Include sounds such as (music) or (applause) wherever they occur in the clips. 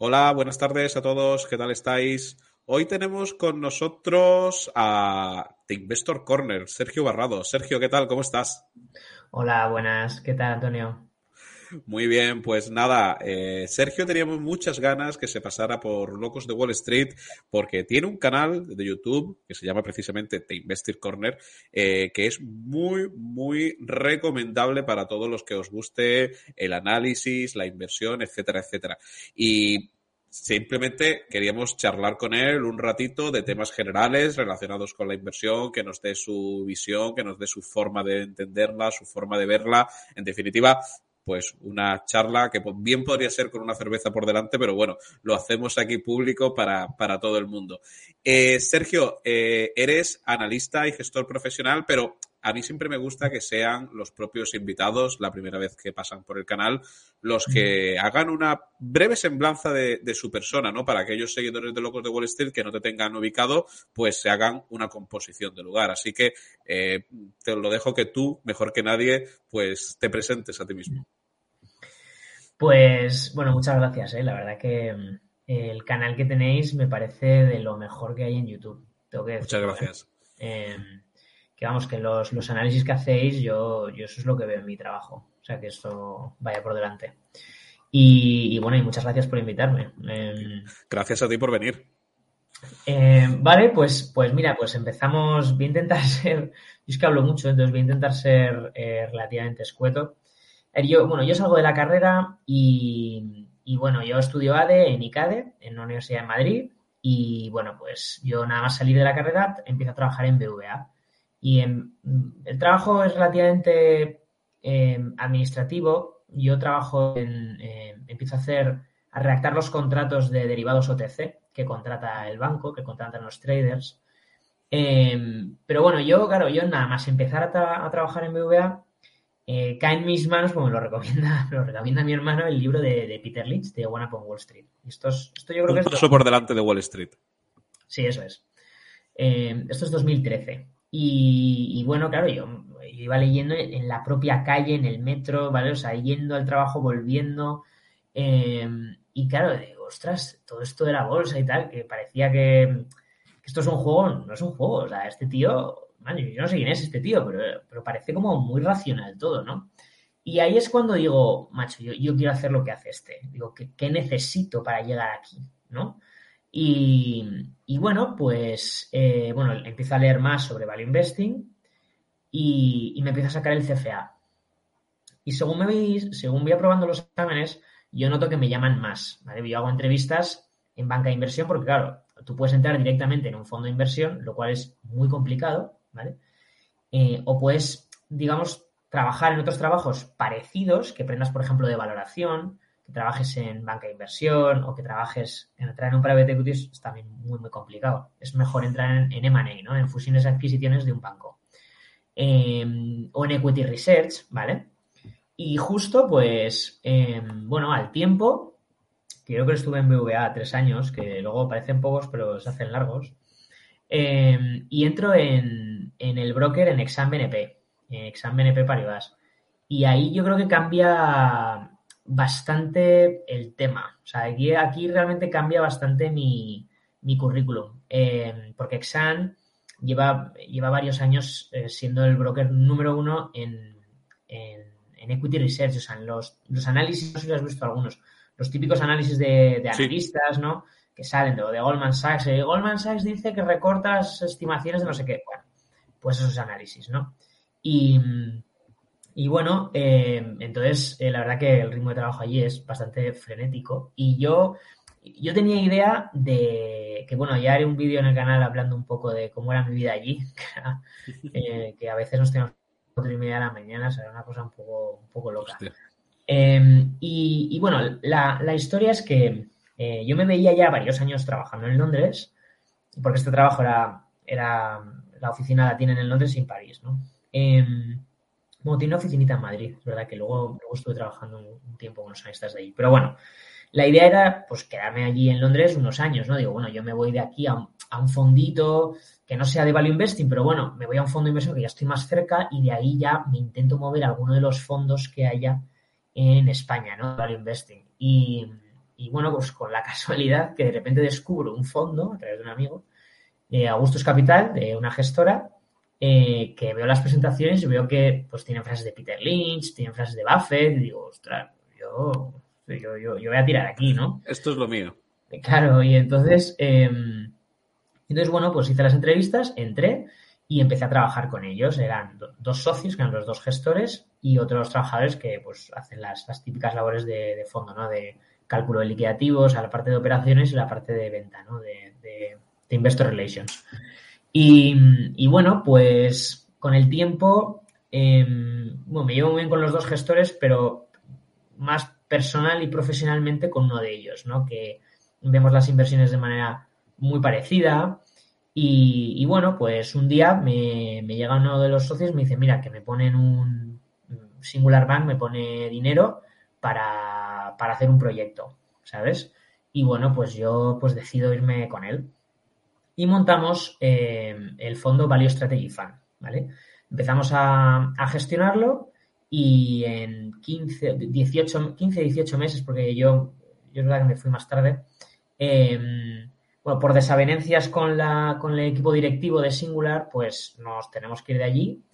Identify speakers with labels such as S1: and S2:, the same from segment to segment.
S1: Hola, buenas tardes a todos. ¿Qué tal estáis? Hoy tenemos con nosotros a The Investor Corner, Sergio Barrado. Sergio, ¿qué tal? ¿Cómo estás?
S2: Hola, buenas. ¿Qué tal, Antonio?
S1: Muy bien, pues nada, eh, Sergio teníamos muchas ganas que se pasara por Locos de Wall Street porque tiene un canal de YouTube que se llama precisamente The Investor Corner, eh, que es muy, muy recomendable para todos los que os guste el análisis, la inversión, etcétera, etcétera. Y Simplemente queríamos charlar con él un ratito de temas generales relacionados con la inversión, que nos dé su visión, que nos dé su forma de entenderla, su forma de verla. En definitiva, pues una charla que bien podría ser con una cerveza por delante, pero bueno, lo hacemos aquí público para, para todo el mundo. Eh, Sergio, eh, eres analista y gestor profesional, pero a mí siempre me gusta que sean los propios invitados, la primera vez que pasan por el canal, los que hagan una breve semblanza de, su persona, ¿no? Para aquellos seguidores de Locos de Wall Street que no te tengan ubicado, pues se hagan una composición de lugar. Así que eh, te lo dejo que tú, mejor que nadie, pues te presentes a ti mismo.
S2: Pues bueno, muchas gracias. ¿eh? La verdad que mm, el canal que tenéis me parece de lo mejor que hay en YouTube.
S1: muchas gracias.
S2: Em, que vamos, que los, análisis que hacéis, yo, yo eso es lo que veo en mi trabajo. O sea, que esto vaya por delante. Y, bueno, y muchas gracias por invitarme. Em,
S1: gracias a ti por venir.
S2: Em, vale, pues, pues mira, pues empezamos. Voy a intentar (laughs) ser. Yo es que hablo mucho, entonces voy a intentar ser eh, relativamente escueto. Yo, bueno, yo salgo de la carrera y, bueno, yo estudio ADE en ICADE, en una universidad en Madrid, y bueno, pues yo nada más salir de la carrera empiezo a trabajar en BVA. Y el trabajo es relativamente em, administrativo. Yo trabajo en, em, empiezo a hacer, a redactar los contratos de derivados OTC que contrata el banco, que contratan los traders. Em, pero bueno, yo, claro, yo nada más empezar a trabajar en BVA, eh, cae en mis manos, como lo recomienda, (laughs) lo recomienda mi hermano, el libro de, Peter Lynch, de One Upon Wall Street. Esto, esto yo creo que
S1: es... por delante de Wall Street.
S2: Sí, eso es. Eh, esto es 2013. Y, bueno, claro, yo iba leyendo en la propia calle, en el metro, ¿vale? O sea, yendo al trabajo, volviendo. Eh, y claro, digo, ostras, todo esto de la bolsa y tal, que parecía que, que esto es un juego, no es un juego. O sea, este tío yo no sé quién es este tío, pero, parece como muy racional todo, ¿no? Y ahí es cuando digo, macho, yo, quiero hacer lo que hace este. Digo, ¿qué, necesito para llegar aquí? ¿No? Y, bueno, pues, eh, bueno, empiezo a leer más sobre value investing y, me empiezo a sacar el CFA. Y según me veis, según voy aprobando los exámenes, yo noto que me llaman más, ¿vale? Yo hago entrevistas en banca de inversión porque, claro, tú puedes entrar directamente en un fondo de inversión, lo cual es muy complicado, ¿vale? Eh, o puedes, digamos, trabajar en otros trabajos parecidos, que aprendas, por ejemplo, de valoración, que trabajes en banca de inversión o que trabajes en entrar en un private equity es también muy, muy complicado. Es mejor entrar en, en M&A, ¿no? En fusiones y adquisiciones de un banco. Em, o en equity research, ¿vale? Y justo, pues, em, bueno, al tiempo, creo que estuve en BVA tres años, que luego parecen pocos, pero se hacen largos, em, y entro en, en el broker en Exam BNP, en Exam BNP Paribas. Y ahí yo creo que cambia bastante el tema. O sea, aquí, aquí realmente cambia bastante mi, currículum. Eh, porque Exam lleva, lleva varios años eh, siendo el broker número uno en, Equity Research, o sea, en los, análisis, no sé si has visto algunos, los típicos análisis de, analistas, ¿no? Que salen de, de Goldman Sachs. Eh, Goldman Sachs dice que recortas estimaciones de no sé qué. Bueno, pues esos análisis, ¿no? Y, bueno, eh, entonces eh, la verdad que el ritmo de trabajo allí es bastante frenético y yo, yo tenía idea de que, bueno, ya haré un vídeo en el canal hablando un poco de cómo era mi vida allí, (laughs) que, eh, a veces nos tenemos cuatro y media de la mañana, o sea, era una cosa un poco, un poco loca. Em, y, bueno, la, historia es que yo me veía ya varios años trabajando en Londres, porque este trabajo era, era la oficina la tienen en Londres y en París, ¿no? Em, bueno, tiene una oficinita en Madrid, es verdad que luego, luego estuve trabajando un, tiempo con los analistas de ahí. Pero bueno, la idea era pues quedarme allí en Londres unos años, ¿no? Digo, bueno, yo me voy de aquí a un, fondito que no sea de value investing, pero bueno, me voy a un fondo de inversión que ya estoy más cerca y de ahí ya me intento mover a alguno de los fondos que haya en España, ¿no? Value investing. Y, y bueno, pues con la (laughs) casualidad que de repente descubro un fondo a través de un amigo, de Augustus Capital, de una gestora, eh, que veo las presentaciones y veo que pues tienen frases de Peter Lynch, tienen frases de Buffett, y digo, ostras, yo, yo, yo, voy a tirar aquí, ¿no?
S1: Esto es lo mío.
S2: Claro, y entonces, em, entonces, bueno, pues hice las entrevistas, entré y empecé a trabajar con ellos. Eran dos socios, que eran los dos gestores, y otros trabajadores que pues hacen las, típicas labores de, fondo, ¿no? De cálculo de liquidativos, a la parte de operaciones y la parte de venta, ¿no? De, de Investor Relations. Y, bueno, pues con el tiempo, em, bueno, me llevo muy bien con los dos gestores, pero más personal y profesionalmente con uno de ellos, ¿no? Que vemos las inversiones de manera muy parecida. Y, bueno, pues un día me, llega uno de los socios y me dice, mira, que me ponen un Singular Bank, me pone dinero para, para hacer un proyecto, ¿sabes? Y bueno, pues yo pues decido irme con él y montamos eh, el fondo Value Strategy Fund, ¿vale? Empezamos a, gestionarlo y en 15, 18, 15, 18 meses, porque yo, yo es verdad que me fui más tarde, em, bueno, por desavenencias con, la, con el equipo directivo de Singular, pues nos tenemos que ir de allí.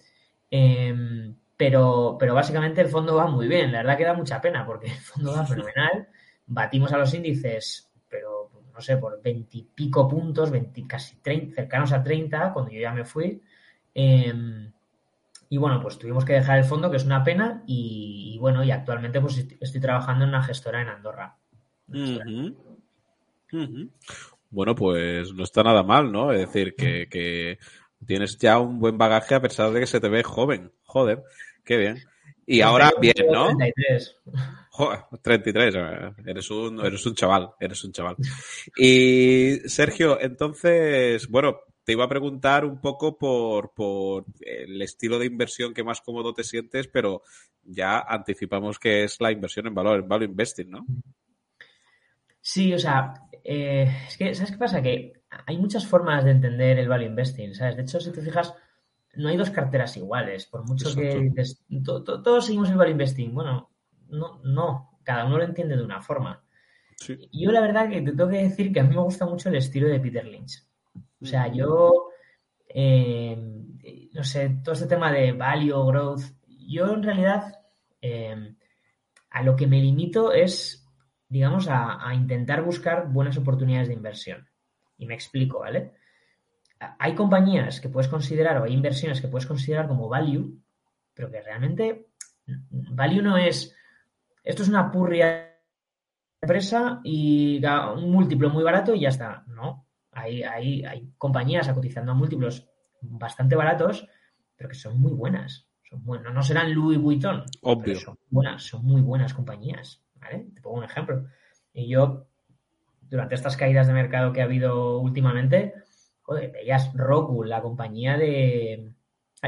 S2: Em, pero, pero básicamente el fondo va muy bien, la verdad que da mucha pena porque el fondo va (laughs) fenomenal. Batimos a los índices no sé, por veintipico puntos, 20, casi 30, cercanos a 30, cuando yo ya me fui. Em, y bueno, pues tuvimos que dejar el fondo, que es una pena, y, bueno, y actualmente pues estoy trabajando en una gestora en Andorra.
S1: Bueno, pues no está nada mal, ¿no? Es decir, que, que, tienes ya un buen bagaje a pesar de que se te ve joven. Joder, qué bien. Y ahora bien, ¿no? 33, eh, eres un, eres un chaval, eres un chaval. (laughs) Y Sergio, entonces, bueno, te iba a preguntar un poco por, por el estilo de inversión que más cómodo te sientes, pero ya anticipamos que es la inversión en valor, en value investing, ¿no?
S2: Sí, o sea, eh, es que, ¿sabes qué pasa? Que hay muchas formas de entender el value investing, ¿sabes? De hecho, si te fijas, no hay dos carteras iguales, por mucho que todos seguimos el value investing. Bueno, no, no, cada uno lo entiende de una forma. Yo la verdad que te tengo que decir que a mí me gusta mucho el estilo de Peter Lynch. O sea, yo, eh, no sé, todo este tema de value, growth, yo en realidad eh, a lo que me limito es, digamos, a, intentar buscar buenas oportunidades de inversión. Y me explico, ¿vale? Hay compañías que puedes considerar o hay inversiones que puedes considerar como value, pero que realmente value no es esto es una purria empresa y un múltiplo muy barato y ya está. No, hay, hay, hay compañías cotizando a múltiplos bastante baratos, pero que son muy buenas. Son. No serán Louis Vuitton,
S1: Obvio.
S2: son buenas, son muy buenas compañías. ¿vale? Te pongo un ejemplo. Y yo, durante estas caídas de mercado que ha habido últimamente, joder, veías Roku, la compañía de.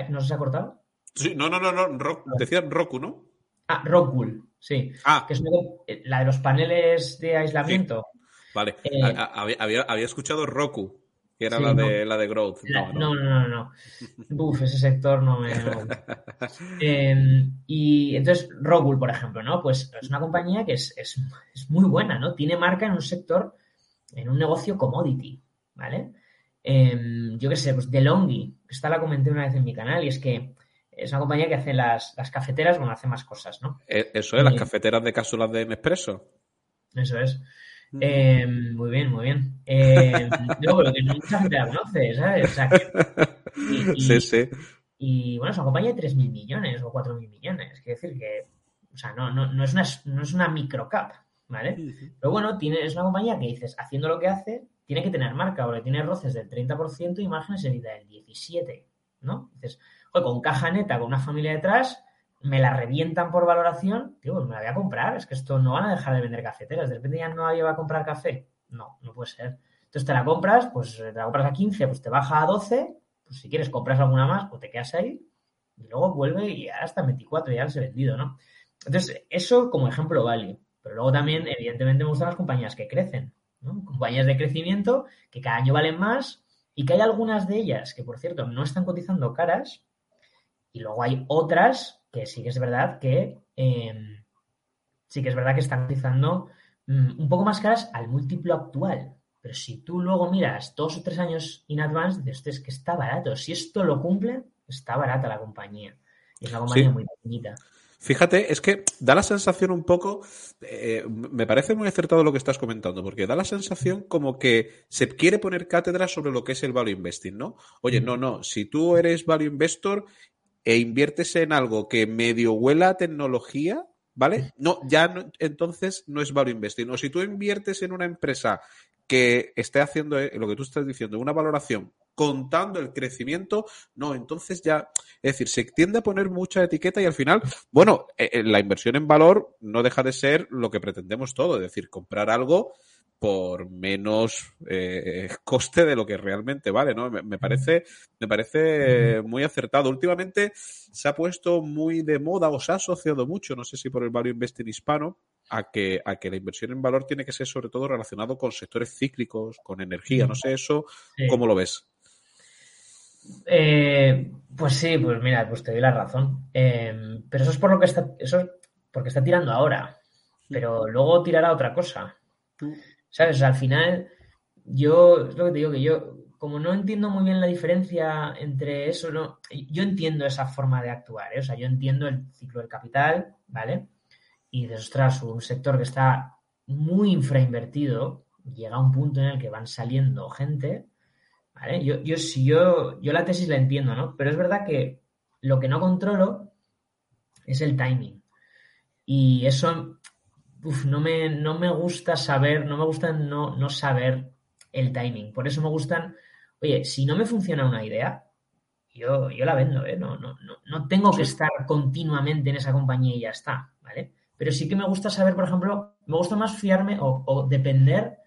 S2: ¿No se ha cortado?
S1: Sí, no, no, no, no. decían Roku, ¿no?
S2: Ah, Rockwool, sí.
S1: Ah.
S2: Que es eh, la de los paneles de aislamiento.
S1: Vale. Eh, había, había, escuchado Roku, que era la, de, la de Growth.
S2: no, no, no, no, (laughs) Uf, ese sector no me. (laughs) Em, y entonces, Rockwool, por ejemplo, ¿no? Pues es una compañía que es, es, es, muy buena, ¿no? Tiene marca en un sector, en un negocio commodity, ¿vale? Em, yo qué sé, pues DeLonghi, esta la comenté una vez en mi canal, y es que es una compañía que hace las, cafeteras, bueno, hace más cosas, ¿no?
S1: Eh, eso es, las cafeteras de cápsulas de Nespresso.
S2: Eso es. Mm. Eh, muy bien, muy bien. Eh, (laughs) no, pero que no mucha gente la conoce, ¿sabes? O sea,
S1: y, sí, sí.
S2: Y bueno, es una compañía de 3.000 millones o 4.000 millones. Quiere decir que, o sea, no, no, no, es, una, no es una microcap, ¿vale? Pero bueno, tiene, es una compañía que dices, haciendo lo que hace, tiene que tener marca, porque tiene roces del 30% y márgenes de vida del 17%, ¿no? Dices, con caja neta, con una familia detrás, me la revientan por valoración, digo, pues me la voy a comprar, es que esto no van a dejar de vender cafeteras, de repente ya nadie va a comprar café. No, no puede ser. Entonces te la compras, pues te la compras a 15, pues te baja a 12, pues si quieres compras alguna más, pues te quedas ahí y luego vuelve y ahora hasta 24 ya se ha vendido, ¿no? Entonces, eso como ejemplo vale. Pero luego también, evidentemente, me gustan las compañías que crecen, ¿no? Compañías de crecimiento que cada año valen más y que hay algunas de ellas que, por cierto, no están cotizando caras y luego hay otras que sí que es verdad que em, sí que es verdad que están cotizando mm, un poco más caras al múltiplo actual. Pero si tú luego miras dos o tres años in advance, dices, es que está barato. Si esto lo cumple, está barata la compañía. Y es una compañía muy pequeñita.
S1: Fíjate, es que da la sensación un poco, eh, me parece muy acertado lo que estás comentando, porque da la sensación como que se quiere poner cátedra sobre lo que es el value investing, ¿no? Oye, no, no, si tú eres value investor e inviertes en algo que medio huela a tecnología, ¿vale? No, ya entonces no es value investing. O si tú inviertes en una empresa que esté haciendo eh, lo que tú estás diciendo, una valoración contando el crecimiento, no, entonces ya, es decir, se tiende a poner mucha etiqueta y al final, bueno, eh, eh, la inversión en valor no deja de ser lo que pretendemos todo, es decir, comprar algo por menos eh, coste de lo que realmente vale, ¿no? Me, parece, me parece muy acertado. Últimamente se ha puesto muy de moda o se ha asociado mucho, no sé si por el value investing hispano, a que, a que la inversión en valor tiene que ser sobre todo relacionado con sectores cíclicos, con energía. No sé eso, ¿cómo lo ves?
S2: Eh, pues sí, pues mira, pues te doy la razón. Eh, pero eso es por lo que está, eso es porque está tirando ahora. Pero luego tirará otra cosa. ¿Sabes? al final, yo, es lo que te digo, que yo, como no entiendo muy bien la diferencia entre eso, no, yo entiendo esa forma de actuar, ¿eh? o sea, yo entiendo el ciclo del capital, ¿vale? Y de ostras, un sector que está muy infrainvertido, llega a un punto en el que van saliendo gente, ¿vale? Yo, yo, si yo, yo la tesis la entiendo, ¿no? Pero es verdad que lo que no controlo es el timing. Y eso no, me, no me gusta saber, no me gusta no, no saber el timing. Por eso me gustan, oye, si no me funciona una idea, yo, yo la vendo, ¿eh? No, no, no, no tengo que estar continuamente en esa compañía y ya está, ¿vale? Pero sí que me gusta saber, por ejemplo, me gusta más fiarme o, depender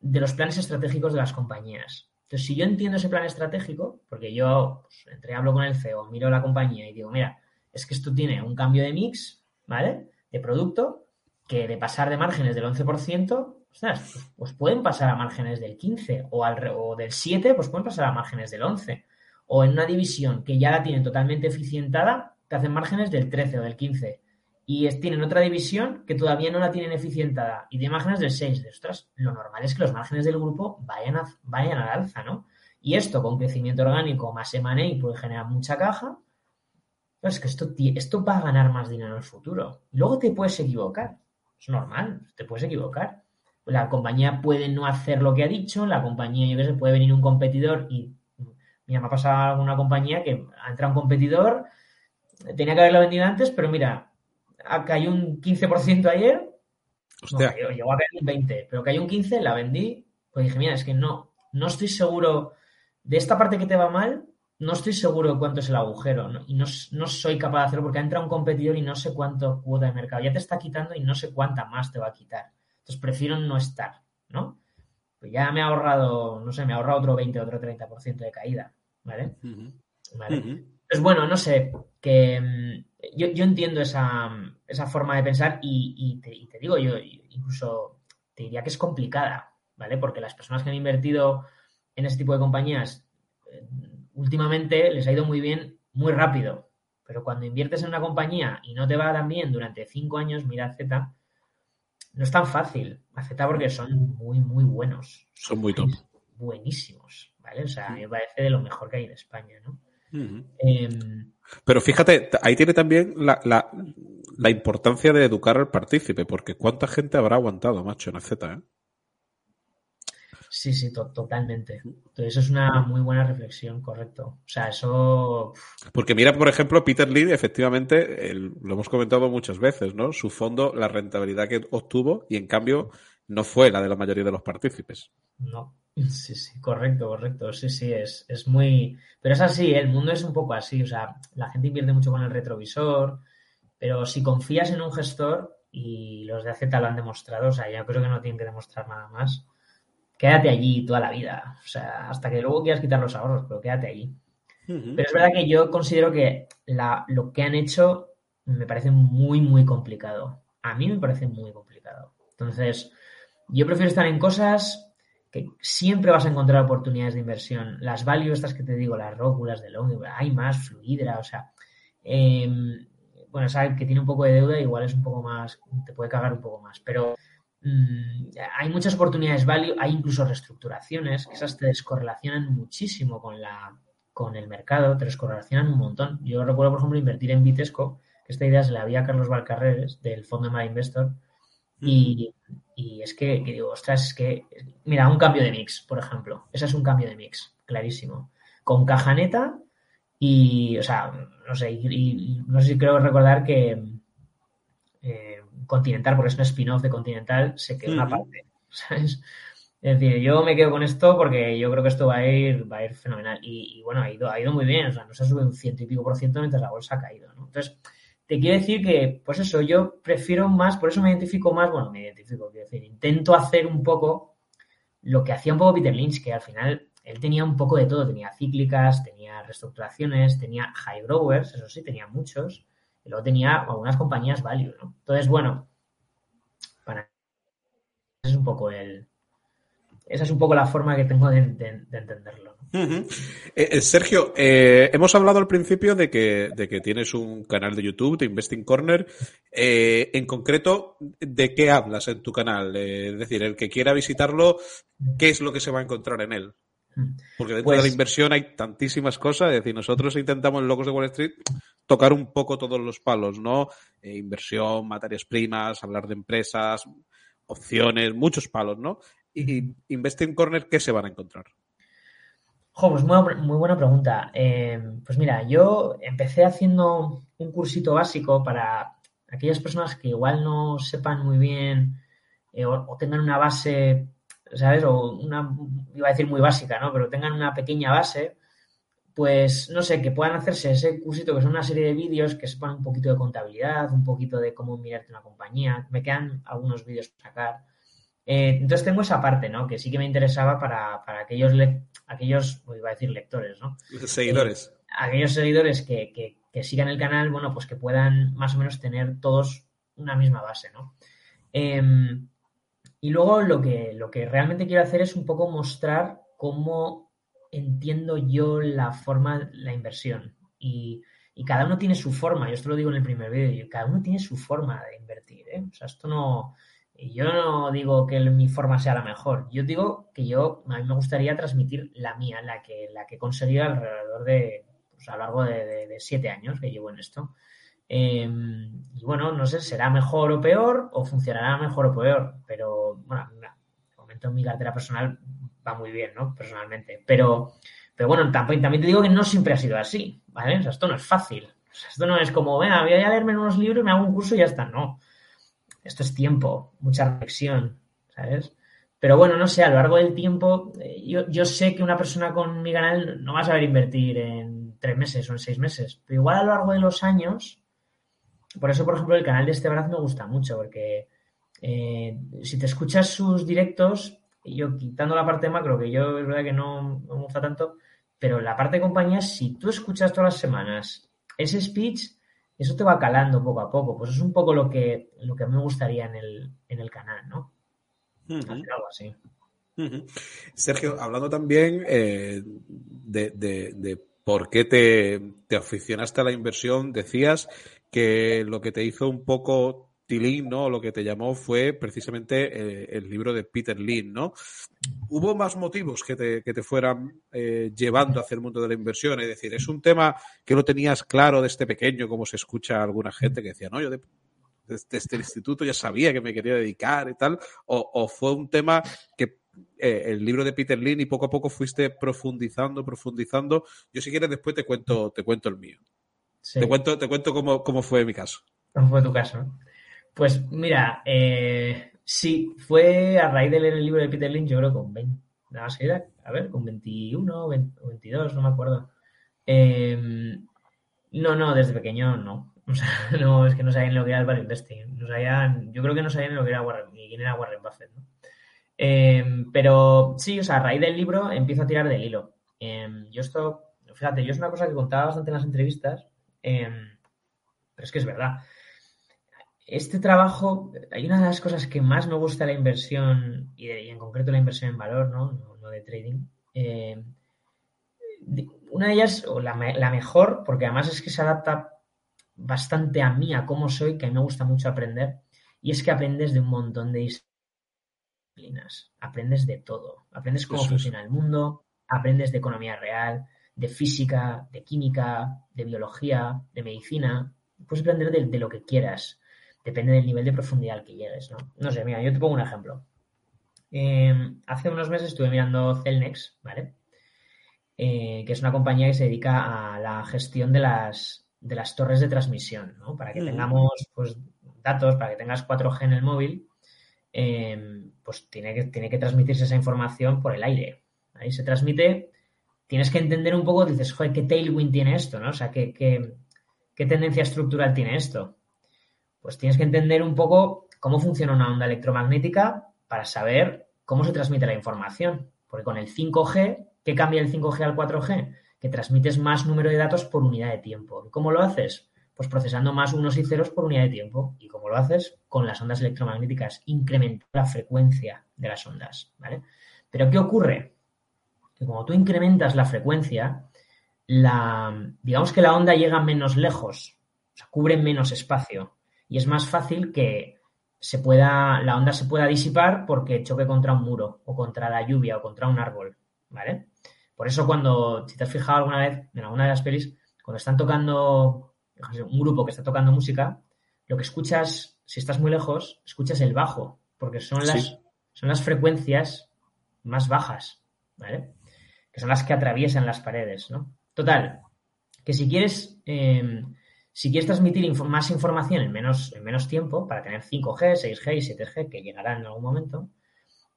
S2: de los planes estratégicos de las compañías. Entonces, si yo entiendo ese plan estratégico, porque yo pues, entre hablo con el CEO, miro la compañía y digo, mira, es que esto tiene un cambio de mix, ¿vale? De producto, que de pasar de márgenes del 11%, pues, pues, pueden pasar a márgenes del 15 o, al, o del 7, pues pueden pasar a márgenes del 11. O en una división que ya la tienen totalmente eficientada, te hacen márgenes del 13 o del 15. Y tienen otra división que todavía no la tienen eficientada y de márgenes del 6. De ostras, lo normal es que los márgenes del grupo vayan, a, vayan al alza, ¿no? Y esto con crecimiento orgánico más M&A puede generar mucha caja. Pero es que esto, esto va a ganar más dinero en el futuro. Luego te puedes equivocar es normal, te puedes equivocar. La compañía puede no hacer lo que ha dicho, la compañía, yo qué sé, puede venir un competidor y mira, me ha pasado alguna compañía que ha entrado un competidor, tenía que haberlo vendido antes, pero mira, cayó un 15% ayer, Hostia. llegó a caer un 20, pero cayó un 15, la vendí, pues dije, mira, es que no, no estoy seguro de esta parte que te va mal, no estoy seguro de cuánto es el agujero y no, soy capaz de hacerlo porque ha entrado un competidor y no sé cuánto cuota de mercado. Ya te está quitando y no sé cuánta más te va a quitar. Entonces prefiero no estar, ¿no? Pues ya me ha ahorrado, no sé, me ha ahorrado otro 20, otro 30% de caída, ¿vale? Pues bueno, no sé, que mm, yo, entiendo esa, forma de pensar y, te, y te digo, yo incluso te diría que es complicada, ¿vale? Porque las personas que han invertido en ese tipo de compañías eh, últimamente les ha ido muy bien muy rápido. Pero cuando inviertes en una compañía y no te va tan bien durante cinco años, mira Z, no es tan fácil. Z porque son muy, muy buenos.
S1: Son muy top.
S2: Buenísimos, ¿vale? O sea, me parece de lo mejor que hay en España, ¿no? Em,
S1: Pero fíjate, ahí tiene también la, la, importancia de educar al partícipe, porque cuánta gente habrá aguantado, macho, en Z, ¿eh?
S2: Sí, sí, totalmente. Entonces, eso es una muy buena reflexión, correcto. O sea, eso.
S1: Porque mira, por ejemplo, Peter Lee, efectivamente, lo hemos comentado muchas veces, ¿no? Su fondo, la rentabilidad que obtuvo, y en cambio, no fue la de la mayoría de los partícipes.
S2: No. Sí, sí, correcto, correcto. Sí, sí, es, es muy. Pero es así, el mundo es un poco así. O sea, la gente invierte mucho con el retrovisor. Pero si confías en un gestor, y los de AZ lo han demostrado, o sea, yo creo que no tienen que demostrar nada más, quédate allí toda la vida. O sea, hasta que luego quieras quitar los ahorros, pero quédate allí. Pero es verdad que yo considero que lo que han hecho me parece muy, muy complicado. A mí me parece muy complicado. Entonces, yo prefiero estar en cosas que siempre vas a encontrar oportunidades de inversión. Las value estas que te digo, las róculas de Long, hay más, Fluidra, o sea, em, bueno, sabes que tiene un poco de deuda, igual es un poco más, te puede cagar un poco más, pero mm, hay muchas oportunidades value, hay incluso reestructuraciones, esas te descorrelacionan muchísimo con la con el mercado, te descorrelacionan un montón. Yo recuerdo, por ejemplo, invertir en Vitesco, que esta idea se la había Carlos Valcarreres, del fondo My Investor, y, es que, digo, ostras, es que, mira, un cambio de mix, por ejemplo. Ese es un cambio de mix, clarísimo. Con caja neta y, o sea, no sé, y, no sé si creo recordar que eh, Continental, porque es un spin-off de Continental, se quedó una parte, (laughs) ¿sabes? Es decir, yo me quedo con esto porque yo creo que esto va a ir, va a ir fenomenal. Y, bueno, ha ido, ha ido muy bien, o sea, no se ha subido un ciento y pico por ciento mientras la bolsa ha caído, ¿no? Entonces, te quiero decir que, pues eso, yo prefiero más, por eso me identifico más, bueno, me identifico, quiero decir, intento hacer un poco lo que hacía un poco Peter Lynch, que al final él tenía un poco de todo, tenía cíclicas, tenía reestructuraciones, tenía high growers, eso sí, tenía muchos, y luego tenía algunas compañías value, ¿no? Entonces, bueno, para es un poco el, esa es un poco la forma que tengo de, entenderlo.
S1: Eh, eh, Sergio, eh, hemos hablado al principio de que, de que, tienes un canal de YouTube, de Investing Corner. en concreto, ¿de qué hablas en tu canal? es decir, el que quiera visitarlo, ¿qué es lo que se va a encontrar en él? Porque dentro de la pues inversión hay tantísimas cosas. Es decir, nosotros intentamos en Locos de Wall Street tocar un poco todos los palos, ¿no? inversión, materias primas, hablar de empresas, opciones, muchos palos, ¿no? y Investing Corner, ¿qué se van a encontrar?
S2: Jo, pues muy, buena pregunta. Eh, pues mira, yo empecé haciendo un cursito básico para aquellas personas que igual no sepan muy bien eh, o, tengan una base, ¿sabes? O una, iba a decir muy básica, ¿no? Pero tengan una pequeña base, pues no sé, que puedan hacerse ese cursito que son una serie de vídeos que sepan un poquito de contabilidad, un poquito de cómo mirarte una compañía. Me quedan algunos vídeos para sacar eh, entonces tengo esa parte, ¿no? Que sí que me interesaba para, aquellos, aquellos, iba a decir lectores, ¿no? (laughs)
S1: Seguidores.
S2: Eh, aquellos seguidores que, sigan el canal, bueno, pues que puedan más o menos tener todos una misma base, ¿no? Em, y luego lo que, lo que realmente quiero hacer es un poco mostrar cómo entiendo yo la forma, la inversión. Y, y cada uno tiene su forma, yo esto lo digo en el primer vídeo, cada uno tiene su forma de invertir, ¿eh? O sea, esto no, yo no digo que mi forma sea la mejor, yo digo que yo, a mí me gustaría transmitir la mía, la que, la que he conseguido alrededor de, pues a lo largo de, siete años que llevo en esto. Em, y bueno, no sé, será mejor o peor, o funcionará mejor o peor, pero bueno, de momento en mi cartera personal va muy bien, ¿no? Personalmente. Pero, pero bueno, también, te digo que no siempre ha sido así, ¿vale? O sea, esto no es fácil. O sea, esto no es como, venga, voy a leerme unos libros, me hago un curso y ya está. No esto es tiempo, mucha reflexión, ¿sabes? Pero bueno, no sé, a lo largo del tiempo, eh, yo, sé que una persona con mi canal no va a saber invertir en tres meses o en seis meses, pero igual a lo largo de los años, por eso, por ejemplo, el canal de este Esteban me gusta mucho, porque eh, si te escuchas sus directos, yo quitando la parte macro, que yo es verdad que no, no me gusta tanto, pero la parte de compañía, si tú escuchas todas las semanas ese speech, eso te va calando poco a poco. Pues es un poco lo que, lo que a mí me gustaría en el, en el canal, ¿no? algo así.
S1: Sergio, hablando también eh, de, de, por qué te, te, aficionaste a la inversión, decías que lo que te hizo un poco Tilín, ¿no? Lo que te llamó fue precisamente eh, el libro de Peter Lynn, ¿no? ¿Hubo más motivos que te, que te fueran eh, llevando hacia el mundo de la inversión? Es decir, ¿es un tema que lo tenías claro desde pequeño, como se escucha a alguna gente que decía, no, yo desde, este instituto ya sabía que me quería dedicar y tal? ¿O, fue un tema que eh, el libro de Peter Lynn y poco a poco fuiste profundizando, profundizando? Yo si quieres después te cuento, te cuento el mío. Te cuento, te cuento cómo, cómo fue mi caso.
S2: ¿Cómo fue tu caso? Pues mira, eh, sí, fue a raíz de leer el libro de Peter Lynch, yo creo con 20, nada más a ver, con 21 o 22, no me acuerdo. Em, no, no, desde pequeño no. (laughs) O sea, no, es que no sabían lo que era el value investing. No sabían, yo creo que no sabían lo que era Warren, ni quién era Warren Buffett, ¿no? Em, pero sí, o sea, a raíz del libro empiezo a tirar del hilo. Em, yo esto, fíjate, yo es una cosa que contaba bastante en las entrevistas, pero es que es verdad. Este trabajo, hay una de las cosas que más me gusta de la inversión, y, en concreto la inversión en valor, ¿no? No, de trading. una de ellas, o la, la mejor, porque además es que se adapta bastante a mí, a cómo soy, que a mí me gusta mucho aprender, y es que aprendes de un montón de disciplinas, aprendes de todo, aprendes cómo funciona el mundo, aprendes de economía real, de física, de química, de biología, de medicina, puedes aprender de, lo que quieras, depende del nivel de profundidad al que llegues, ¿no? No sé, mira, yo te pongo un ejemplo. Em, hace unos meses estuve mirando Celnex, ¿vale? Eh, que es una compañía que se dedica a la gestión de las, de las torres de transmisión, ¿no? Para que tengamos pues, datos, para que tengas 4G en el móvil, em, pues tiene que, tiene que transmitirse esa información por el aire. Ahí se transmite, tienes que entender un poco, dices, joder, ¿qué tailwind tiene esto? ¿no? O sea, ¿qué, qué, tendencia estructural tiene esto? Pues tienes que entender un poco cómo funciona una onda electromagnética para saber cómo se transmite la información. Porque con el 5G, ¿qué cambia el 5G al 4G? que transmites más número de datos por unidad de tiempo. cómo lo haces? Pues procesando más unos y ceros por unidad de tiempo. ¿Y cómo lo haces? Con las ondas electromagnéticas, incrementando la frecuencia de las ondas, ¿vale? Pero ¿qué ocurre? Que como tú incrementas la frecuencia, la, digamos que la onda llega menos lejos, o sea, cubre menos espacio y es más fácil que se pueda, la onda se pueda disipar porque choque contra un muro o contra la lluvia o contra un árbol, ¿vale? Por eso cuando, si te has fijado alguna vez en alguna de las pelis, cuando están tocando, un grupo que está tocando música, lo que escuchas, si estás muy lejos, escuchas el bajo, porque son las, son las frecuencias más bajas, ¿vale? Que son las que atraviesan las paredes, ¿no? Total, que si quieres, em, si quieres transmitir más información en menos, en menos tiempo, para tener 5G, 6G y 7G, que llegarán en algún momento,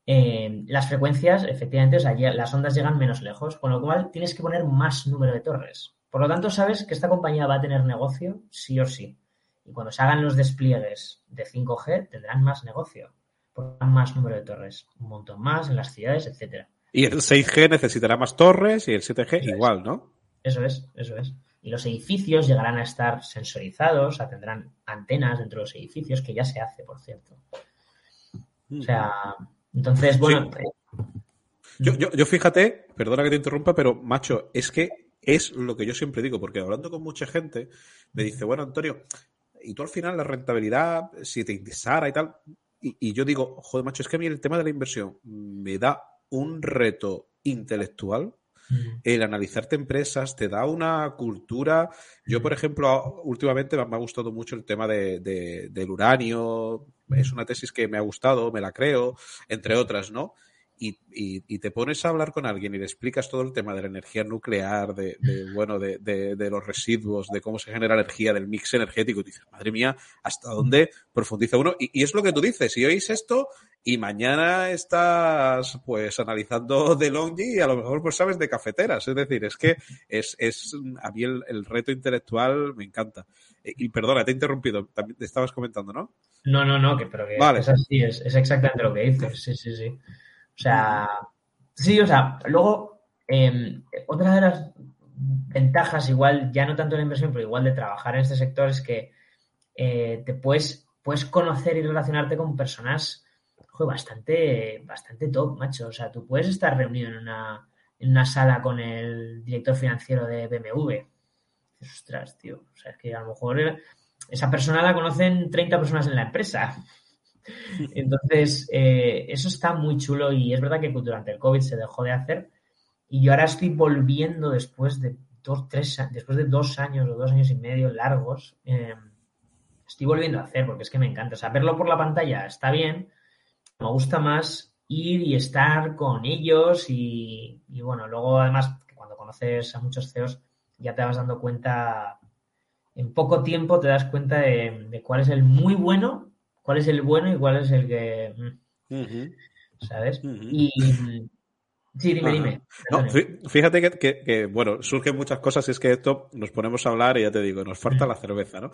S2: eh, las frecuencias, efectivamente, o sea, las ondas llegan menos lejos, con lo cual tienes que poner más número de torres. Por lo tanto, sabes que esta compañía va a tener negocio sí o sí. Y cuando se hagan los despliegues de 5G, tendrán más negocio, porque más número de torres, un montón más en las ciudades, etcétera.
S1: Y el 6G necesitará más torres y el 7G igual, ¿no?
S2: Eso es, eso es. Y los edificios llegarán a estar sensorizados, o sea, tendrán antenas dentro de los edificios, que ya se hace, por cierto. O sea, entonces, bueno. Eh,
S1: yo, yo, yo fíjate, perdona que te interrumpa, pero macho, es que es lo que yo siempre digo, porque hablando con mucha gente, me dice, bueno, Antonio, y tú al final la rentabilidad, si te interesara y tal, y, yo digo, joder, macho, es que a mí el tema de la inversión me da un reto intelectual el analizarte empresas te da una cultura. Yo, por ejemplo, últimamente me ha gustado mucho el tema de, del uranio. Es una tesis que me ha gustado, me la creo, entre otras, ¿no? y, te pones a hablar con alguien y le explicas todo el tema de la energía nuclear, de, bueno, de, los residuos, de cómo se genera energía, del mix energético, y dices, madre mía, ¿hasta dónde profundiza uno? Y, es lo que tú dices, si oís esto y mañana estás pues analizando de Longi y a lo mejor pues sabes de cafeteras, es decir, es que es, es a mí el, reto intelectual me encanta. Eh, y, perdona, te he interrumpido, también te estabas comentando, ¿no?
S2: No, no, no, que, pero que es así, es, es exactamente lo que dices, sí, sí, sí. O sea, sí, o sea, luego, em, otra de las ventajas, igual, ya no tanto de la inversión, pero igual de trabajar en este sector es que eh, te puedes, puedes conocer y relacionarte con personas bastante, bastante top, macho. O sea, tú puedes estar reunido en una, en una sala con el director financiero de BMW. Ostras, tío. O sea, es que a lo mejor esa persona la conocen 30 personas en la empresa. (laughs) Entonces, eh, eso está muy chulo y es verdad que durante el COVID se dejó de hacer y yo ahora estoy volviendo después de dos, tres, después de dos años o dos años y medio largos, eh, estoy volviendo a hacer porque es que me encanta. O sea, verlo por la pantalla está bien, me gusta más ir y estar con ellos y, bueno, luego además cuando conoces a muchos CEOs ya te vas dando cuenta, en poco tiempo te das cuenta de cuál es el muy bueno cuál es el bueno y cuál es el que... ¿Sabes? Y Sí, dime, dime.
S1: No, fíjate que, bueno, surgen muchas cosas y es que esto nos ponemos a hablar y ya te digo, nos falta la cerveza, ¿no?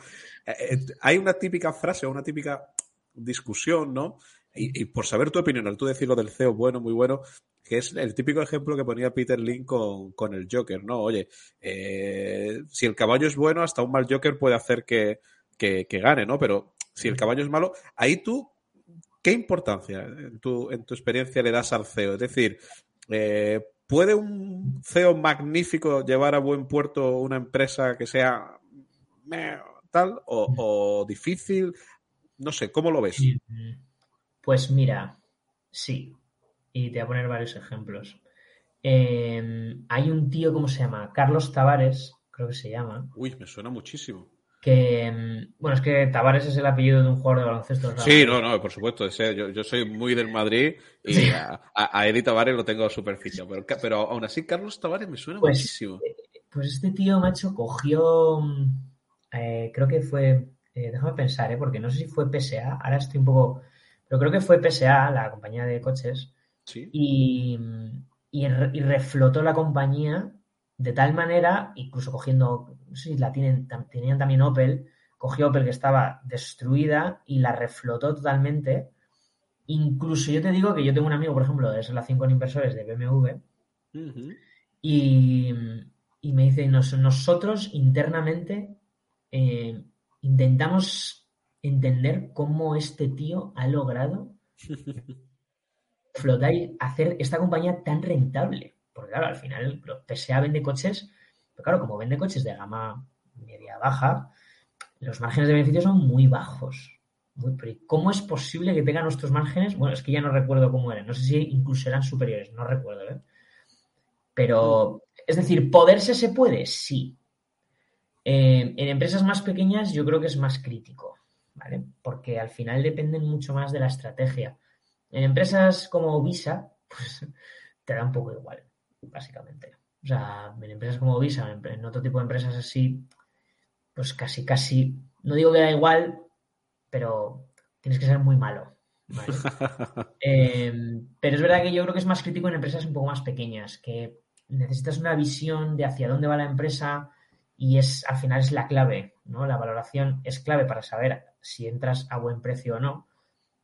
S1: Eh, eh, hay una típica frase o una típica discusión, ¿no? Y, por saber tu opinión, al tú decir lo del CEO bueno, muy bueno, que es el típico ejemplo que ponía Peter Link con, el Joker, ¿no? Oye, eh, si el caballo es bueno, hasta un mal Joker puede hacer que, que, gane, ¿no? Pero si el caballo es malo, ahí tú, ¿qué importancia en tu, en tu experiencia le das al CEO? Es decir, eh, ¿puede un CEO magnífico llevar a buen puerto una empresa que sea tal o, o difícil? No sé, ¿cómo lo ves?
S2: Pues mira, sí. Y te voy a poner varios ejemplos. Em, hay un tío, ¿cómo se llama? Carlos Tavares, creo que se llama.
S1: Uy, me suena muchísimo.
S2: Que, em, bueno, es que Tavares es el apellido de un jugador de baloncesto.
S1: Sí, no, no, por supuesto. Yo, soy muy del Madrid y a, a, Eddie Tavares lo tengo superficie. Pero, pero aún así, Carlos Tavares me suena
S2: pues,
S1: muchísimo.
S2: Eh, pues este tío, macho, cogió. Eh, creo que fue. Eh, déjame pensar, ¿eh? porque no sé si fue PSA. Ahora estoy un poco pero creo que fue PSA, la compañía de coches, y, reflotó la compañía de tal manera, incluso cogiendo, no sé si la tienen, tenían también Opel, cogió Opel que estaba destruida y la reflotó totalmente. Incluso yo te digo que yo tengo un amigo, por ejemplo, de relación con inversores de BMW, y, me dice, nosotros internamente eh, intentamos entender cómo este tío ha logrado flotar y hacer esta compañía tan rentable. Porque claro, al final PSA vende coches, pero claro, como vende coches de gama media baja, los márgenes de beneficio son muy bajos. ¿Cómo es posible que tengan nuestros márgenes? Bueno, es que ya no recuerdo cómo eran. No sé si incluso eran superiores, no recuerdo. ¿eh? Pero, es decir, ¿poderse se puede? Sí. Eh, en empresas más pequeñas yo creo que es más crítico. Porque al final dependen mucho más de la estrategia. En empresas como Visa, (laughs) pues te da un poco igual, básicamente. O sea, en empresas como Visa, en otro tipo de empresas así, pues casi, casi, no digo que da igual, pero tienes que ser muy malo. (laughs) Em, pero es verdad que yo creo que es más crítico en empresas un poco más pequeñas, que necesitas una visión de hacia dónde va la empresa y es al final es la clave, ¿no? La valoración es clave para saber si entras a buen precio o no.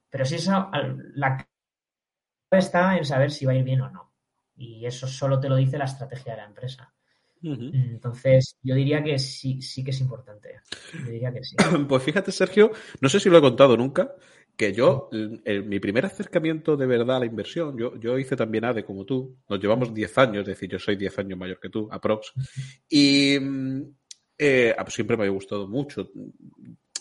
S2: Pero si eso, la clave está en saber si va a ir bien o no. Y eso solo te lo dice la estrategia de la empresa. Entonces, yo diría que sí, sí que es importante. Yo diría que sí. (clears throat)
S1: Pues fíjate, Sergio, no sé si lo he contado nunca, que yo, mi primer acercamiento de verdad a la inversión, yo, yo hice también ADE como tú, nos llevamos 10 años, es decir, yo soy 10 años mayor que tú, aprox, y eh, ah, pues siempre me ha gustado mucho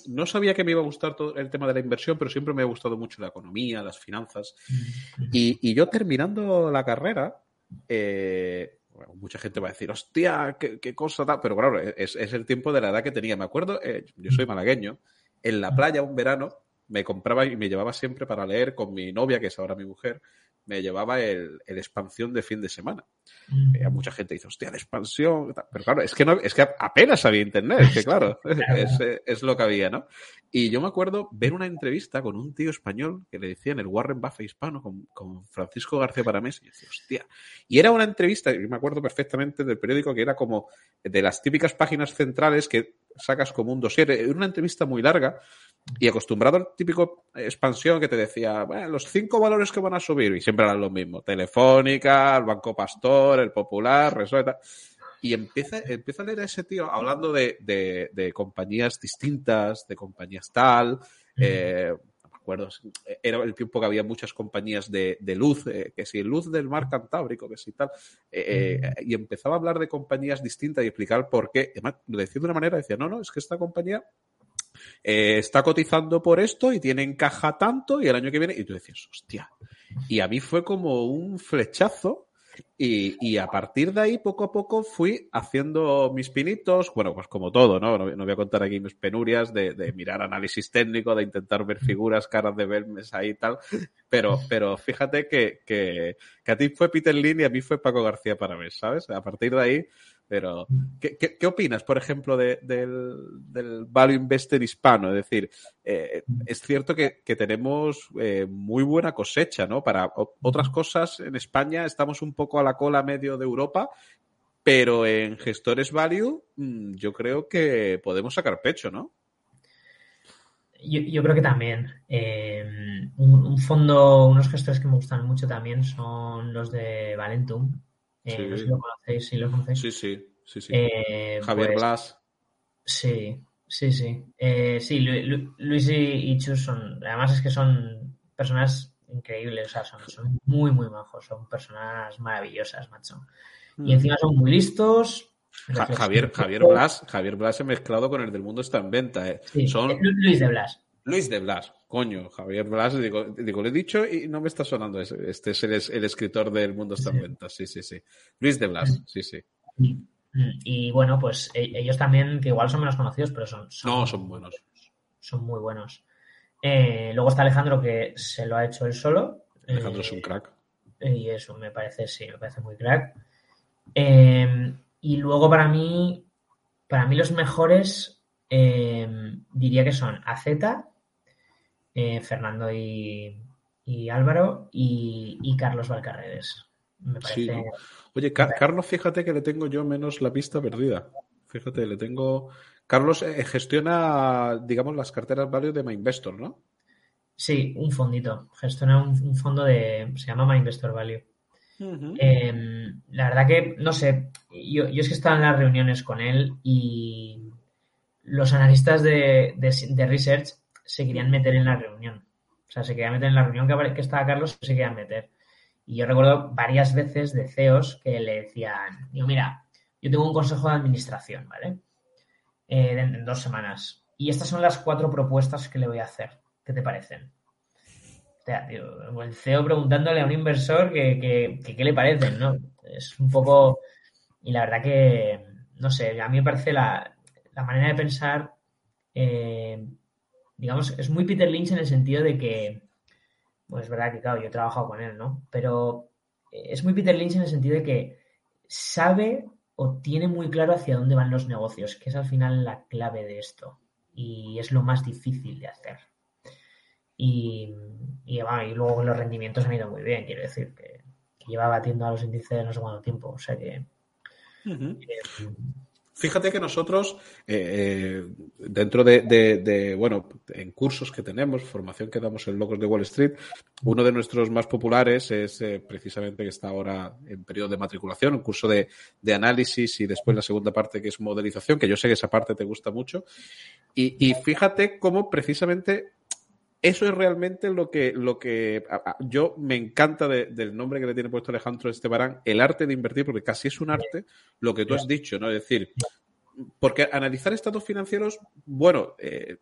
S1: no sabía que me iba a gustar todo el tema de la inversión, pero siempre me ha gustado mucho la economía, las finanzas. Y, yo terminando la carrera, eh, mucha gente va a decir, hostia, qué, cosa tal. Pero claro, es, el tiempo de la edad que tenía. Me acuerdo, eh, yo soy malagueño, en la playa un verano me compraba y me llevaba siempre para leer con mi novia, que es ahora mi mujer, me llevaba el, expansión de fin de semana. Mm. mucha gente dice, hostia, de expansión. Pero claro, es que, no, es que apenas había internet, es que claro, (laughs) (laughs) es, lo que había, ¿no? Y yo me acuerdo ver una entrevista con un tío español que le decían el Warren Buffett hispano, con, Francisco García Paramés, y decía, hostia. Y era una entrevista, yo me acuerdo perfectamente del periódico, que era como de las típicas páginas centrales que sacas como un dossier. Era una entrevista muy larga y acostumbrado al típico expansión que te decía, bueno, los cinco valores que van a subir, y siempre eran los mismos, Telefónica, el Banco Pastor, el Popular, Resueta. Y empieza, empieza a leer a ese tío hablando de, de, compañías distintas, de compañías tal, eh, no me acuerdo, era el tiempo que había muchas compañías de, de luz, eh, que si luz del mar Cantábrico, que si tal, eh, y empezaba a hablar de compañías distintas y explicar por qué, además, lo decía de una manera, decía, no, no, es que esta compañía eh, está cotizando por esto y tiene en caja tanto y el año que viene, y tú decías, hostia. Y a mí fue como un flechazo y, a partir de ahí, poco a poco, fui haciendo mis pinitos, bueno, pues como todo, ¿no? No, voy a contar aquí mis penurias de, mirar análisis técnico, de intentar ver figuras, caras de vermes ahí y tal, pero, pero fíjate que, que, a ti fue Peter Lin y a mí fue Paco García para ver, ¿sabes? A partir de ahí Pero, ¿qué, opinas, por ejemplo, del, value investor hispano? Es decir, eh, es cierto que, tenemos eh, muy buena cosecha, ¿no? Para otras cosas, en España estamos un poco a la cola medio de Europa, pero en gestores value mm, yo creo que podemos sacar pecho, ¿no?
S2: Yo, creo que también. Eh, un, fondo, unos gestores que me gustan mucho también son los de Valentum, eh, no sé si lo conocéis, si lo conocéis.
S1: Sí, sí, sí, sí. Eh, Javier pues, Blas.
S2: Sí, sí, sí. Eh, sí, Luis y, Chus son, además es que son personas increíbles, o sea, son, muy, muy majos, son personas maravillosas, macho. Y mm. encima son muy listos.
S1: Javier, Javier Blas, Javier Blas he mezclado con el del mundo está en venta. Eh. son...
S2: Luis de Blas.
S1: Luis de Blas, coño, Javier Blas, digo, digo, le he dicho y no me está sonando. Este es el, escritor del Mundo está en venta, sí, sí, sí. Luis de Blas, sí, sí.
S2: Y, bueno, pues e, ellos también, que igual son menos conocidos, pero son.
S1: no, son buenos.
S2: Son muy buenos. Eh, luego está Alejandro, que se lo ha hecho él solo.
S1: Alejandro es un crack.
S2: Y eso me parece, sí, me parece muy crack. Eh, y luego para mí, para mí los mejores eh, diría que son AZ, eh, Fernando y, Álvaro y, Carlos Valcarredes. Me parece...
S1: Oye, Carlos, fíjate que le tengo yo menos la pista perdida. Fíjate, le tengo. Carlos eh, gestiona, digamos, las carteras value de MyInvestor, ¿no?
S2: Sí, un fondito. Gestiona un, fondo de. Se llama MyInvestor Value. Em, la verdad que, no sé, yo, yo es que estaba en las reuniones con él y los analistas de, de research se querían meter en la reunión. O sea, se querían meter en la reunión que, estaba Carlos, se querían meter. Y yo recuerdo varias veces de CEOs que le decían, digo, mira, yo tengo un consejo de administración, ¿vale? Eh, en, dos semanas. Y estas son las cuatro propuestas que le voy a hacer. ¿Qué te parecen? O sea, tío, el CEO preguntándole a un inversor que, qué le parecen, ¿no? Es un poco... Y la verdad que, no sé, a mí me parece la, la manera de pensar eh, digamos, es muy Peter Lynch en el sentido de que, pues es verdad que, claro, yo he trabajado con él, ¿no? Pero eh, es muy Peter Lynch en el sentido de que sabe o tiene muy claro hacia dónde van los negocios, que es al final la clave de esto y es lo más difícil de hacer. Y, y, luego los rendimientos han ido muy bien, quiero decir, que, lleva batiendo a los índices de no sé cuánto tiempo, o sea que...
S1: Fíjate que nosotros, eh, eh, dentro de, bueno, en cursos que tenemos, formación que damos en Locos de Wall Street, uno de nuestros más populares es eh, precisamente que está ahora en periodo de matriculación, un curso de, análisis y después la segunda parte que es modelización, que yo sé que esa parte te gusta mucho. Y fíjate cómo precisamente eso es realmente lo que, lo que yo me encanta del nombre que le tiene puesto Alejandro Estebarán, el arte de invertir, porque casi es un arte lo que tú has dicho, ¿no? Es decir, porque analizar estados financieros, bueno, eh,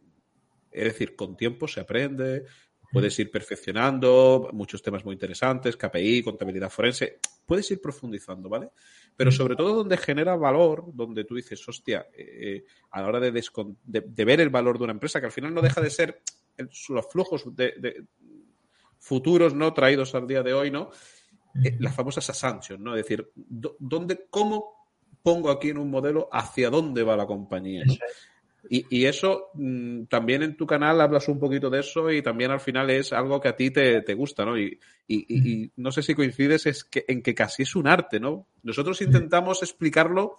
S1: es decir, con tiempo se aprende, puedes ir perfeccionando, muchos temas muy interesantes, KPI, contabilidad forense, puedes ir profundizando, ¿vale? Pero sobre todo donde genera valor, donde tú dices, hostia, eh, a la hora de, de, ver el valor de una empresa, que al final no deja de ser los flujos de, futuros no traídos al día de hoy, ¿no? Eh, las famosas assumptions, ¿no? Es decir, ¿dónde, ¿cómo pongo aquí en un modelo hacia dónde va la compañía? Y, eso mm, también en tu canal hablas un poquito de eso y también al final es algo que a ti te, gusta, ¿no? Y, no sé si coincides es que, en que casi es un arte, ¿no? Nosotros intentamos explicarlo,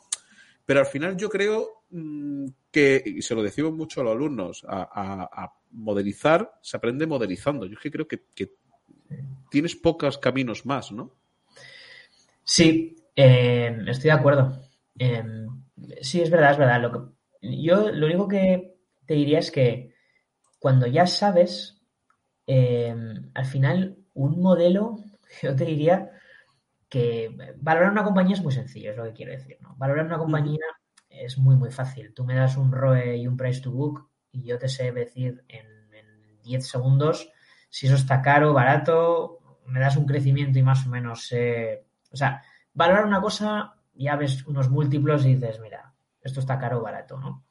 S1: pero al final yo creo mm, que, y se lo decimos mucho a los alumnos, a modelizar se aprende modelizando. Yo es que creo que, tienes pocos caminos más, ¿no?
S2: Sí, eh, estoy de acuerdo. Eh, sí, es verdad, es verdad. Lo que, yo lo único que te diría es que cuando ya sabes, eh, al final un modelo, (laughs) yo te diría que valorar una compañía es muy sencillo, es lo que quiero decir. ¿no? Valorar una compañía es muy, muy fácil. Tú me das un ROE y un price to book y yo te sé decir en, 10 segundos si eso está caro, barato, me das un crecimiento y más o menos sé... O sea, valorar una cosa, ya ves unos múltiplos y dices, mira, esto está caro o barato, ¿no?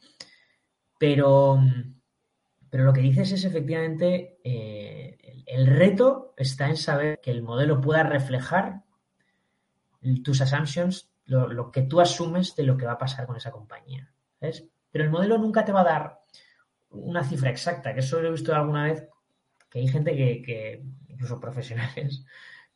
S2: Pero, pero lo que dices es efectivamente, eh, el, reto está en saber que el modelo pueda reflejar tus assumptions lo, que tú asumes de lo que va a pasar con esa compañía. Pero el modelo nunca te va a dar una cifra exacta, que eso lo he visto alguna vez, que hay gente que, incluso profesionales,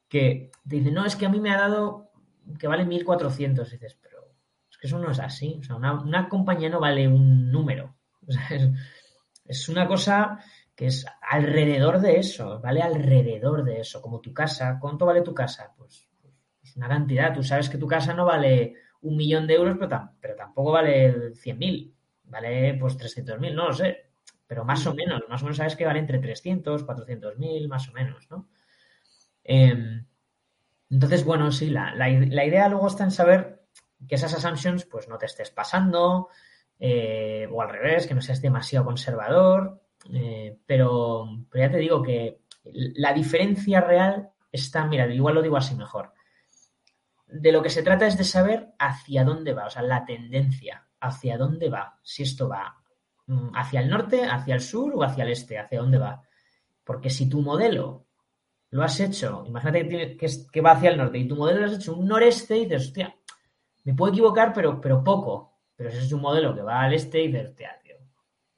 S2: que te dicen, no, es que a mí me ha dado que vale 1.400. Y dices, pero es que eso no es así. O sea, una, compañía no vale un número. (laughs) es, una cosa que es alrededor de eso, vale alrededor de eso, como tu casa. ¿Cuánto vale tu casa? Pues, una cantidad. Tú sabes que tu casa no vale un millón de euros, pero, pero tampoco vale 100.000. Vale pues 300.000, no lo sé. Pero más o menos, más o menos sabes que vale entre 300, 400.000, más o menos, ¿no? Em, entonces, bueno, sí, la, la, idea luego está en saber que esas assumptions pues no te estés pasando eh, o al revés, que no seas demasiado conservador, eh, pero, pero, ya te digo que la diferencia real está, mira, igual lo digo así mejor. De lo que se trata es de saber hacia dónde va, o sea, la tendencia, hacia dónde va, si esto va mm, hacia el norte, hacia el sur o hacia el este, hacia dónde va. Porque si tu modelo lo has hecho, imagínate que, que, va hacia el norte y tu modelo lo has hecho un noreste y dices, hostia, me puedo equivocar, pero, pero poco. Pero si es un modelo que va al este y dices, hostia, tío,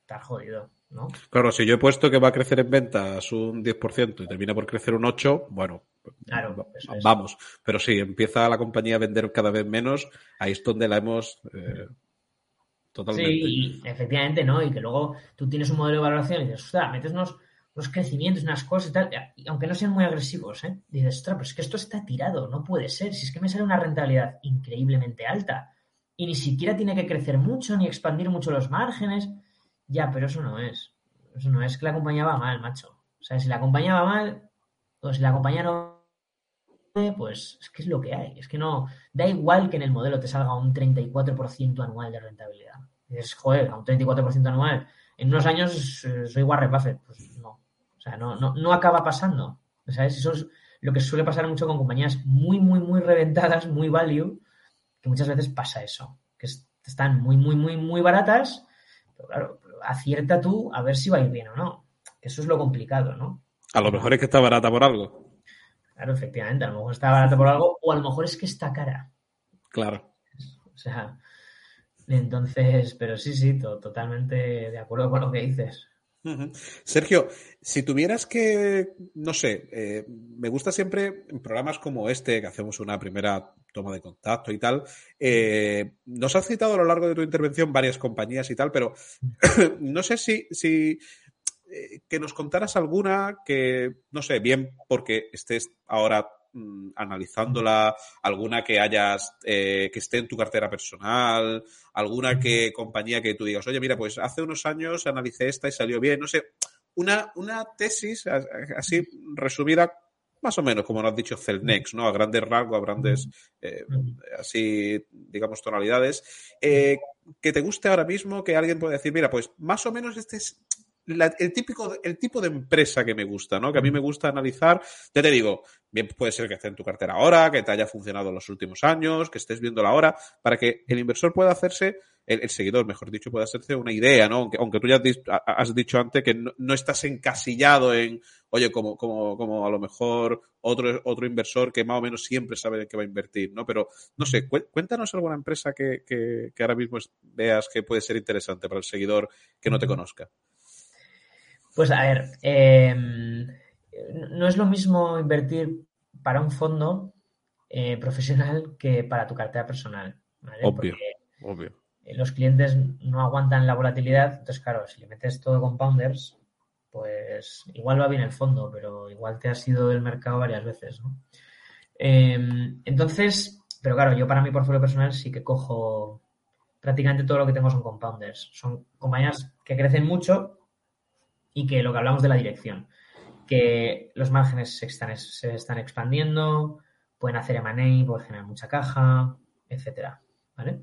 S2: estás jodido. ¿No?
S1: Claro, si yo he puesto que va a crecer en ventas un 10% y termina por crecer un 8%, bueno,
S2: claro,
S1: vamos. Pero si empieza la compañía a vender cada vez menos, ahí es donde la hemos eh, totalmente.
S2: Sí, efectivamente, ¿no? Y que luego tú tienes un modelo de valoración y dices, ostras, metes unos, crecimientos, unas cosas y tal, aunque no sean muy agresivos, ¿eh? Dices, ostras, pues es que esto está tirado, no puede ser. Si es que me sale una rentabilidad increíblemente alta y ni siquiera tiene que crecer mucho ni expandir mucho los márgenes. Ya, pero eso no es. Eso no es que la compañía va mal, macho. O sea, si la compañía va mal, o si la compañía no pues es que es lo que hay. Es que no, da igual que en el modelo te salga un 34% anual de rentabilidad. dices, joder, a un 34% anual, en unos años eh, soy Warren Buffett. Pues no. O sea, no, no, no acaba pasando. ¿Sabes? Eso es lo que suele pasar mucho con compañías muy, muy, muy reventadas, muy value, que muchas veces pasa eso. Que están muy, muy, muy, muy baratas, pero claro, acierta tú a ver si va a ir bien o no. Eso es lo complicado, ¿no?
S1: A lo mejor es que está barata por algo.
S2: Claro, efectivamente, a lo mejor está barata por algo o a lo mejor es que está cara.
S1: Claro.
S2: O sea, entonces, pero sí, sí, totalmente de acuerdo con lo que dices.
S1: Sergio, si tuvieras que, no sé, eh, me gusta siempre en programas como este, que hacemos una primera toma de contacto y tal, eh, nos has citado a lo largo de tu intervención varias compañías y tal, pero (clears throat) no sé si, si eh, que nos contaras alguna que, no sé, bien porque estés ahora mm, analizándola, alguna que hayas, eh, que esté en tu cartera personal, alguna que compañía que tú digas, oye, mira, pues hace unos años analicé esta y salió bien, no sé, una, una tesis así resumida, más o menos, como nos has dicho, Celnex, ¿no? A grandes rasgos, a grandes, eh, así, digamos, tonalidades, que te guste ahora mismo, que alguien pueda decir, mira, pues más o menos este es el, típico, el tipo de empresa que me gusta, ¿no? Que a mí me gusta analizar. Ya te digo, bien puede ser que esté en tu cartera ahora, que te haya funcionado en los últimos años, que estés viendo la hora, para que el inversor pueda hacerse, el, seguidor, mejor dicho, pueda hacerse una idea, ¿no? Aunque, aunque tú ya has dicho antes que no, estás encasillado en, oye, como, como, como a lo mejor otro, otro inversor que más o menos siempre sabe en qué va a invertir, ¿no? Pero, no sé, cuéntanos alguna empresa que, que, que ahora mismo veas que puede ser interesante para el seguidor que no te conozca.
S2: Pues a ver, em, no es lo mismo invertir para un fondo eh, profesional que para tu cartera personal.
S1: Obvio, obvio.
S2: Los clientes no aguantan la volatilidad, entonces claro, si le metes todo compounders, pues igual va bien el fondo, pero igual te has ido del mercado varias veces, ¿no? Em, entonces, pero claro, yo para mi portfolio personal sí que cojo prácticamente todo lo que tengo son compounders. Son compañías que crecen mucho y que lo que hablamos de la dirección, que los márgenes se están, se están expandiendo, pueden hacer M&A, pueden generar mucha caja, etcétera, ¿vale?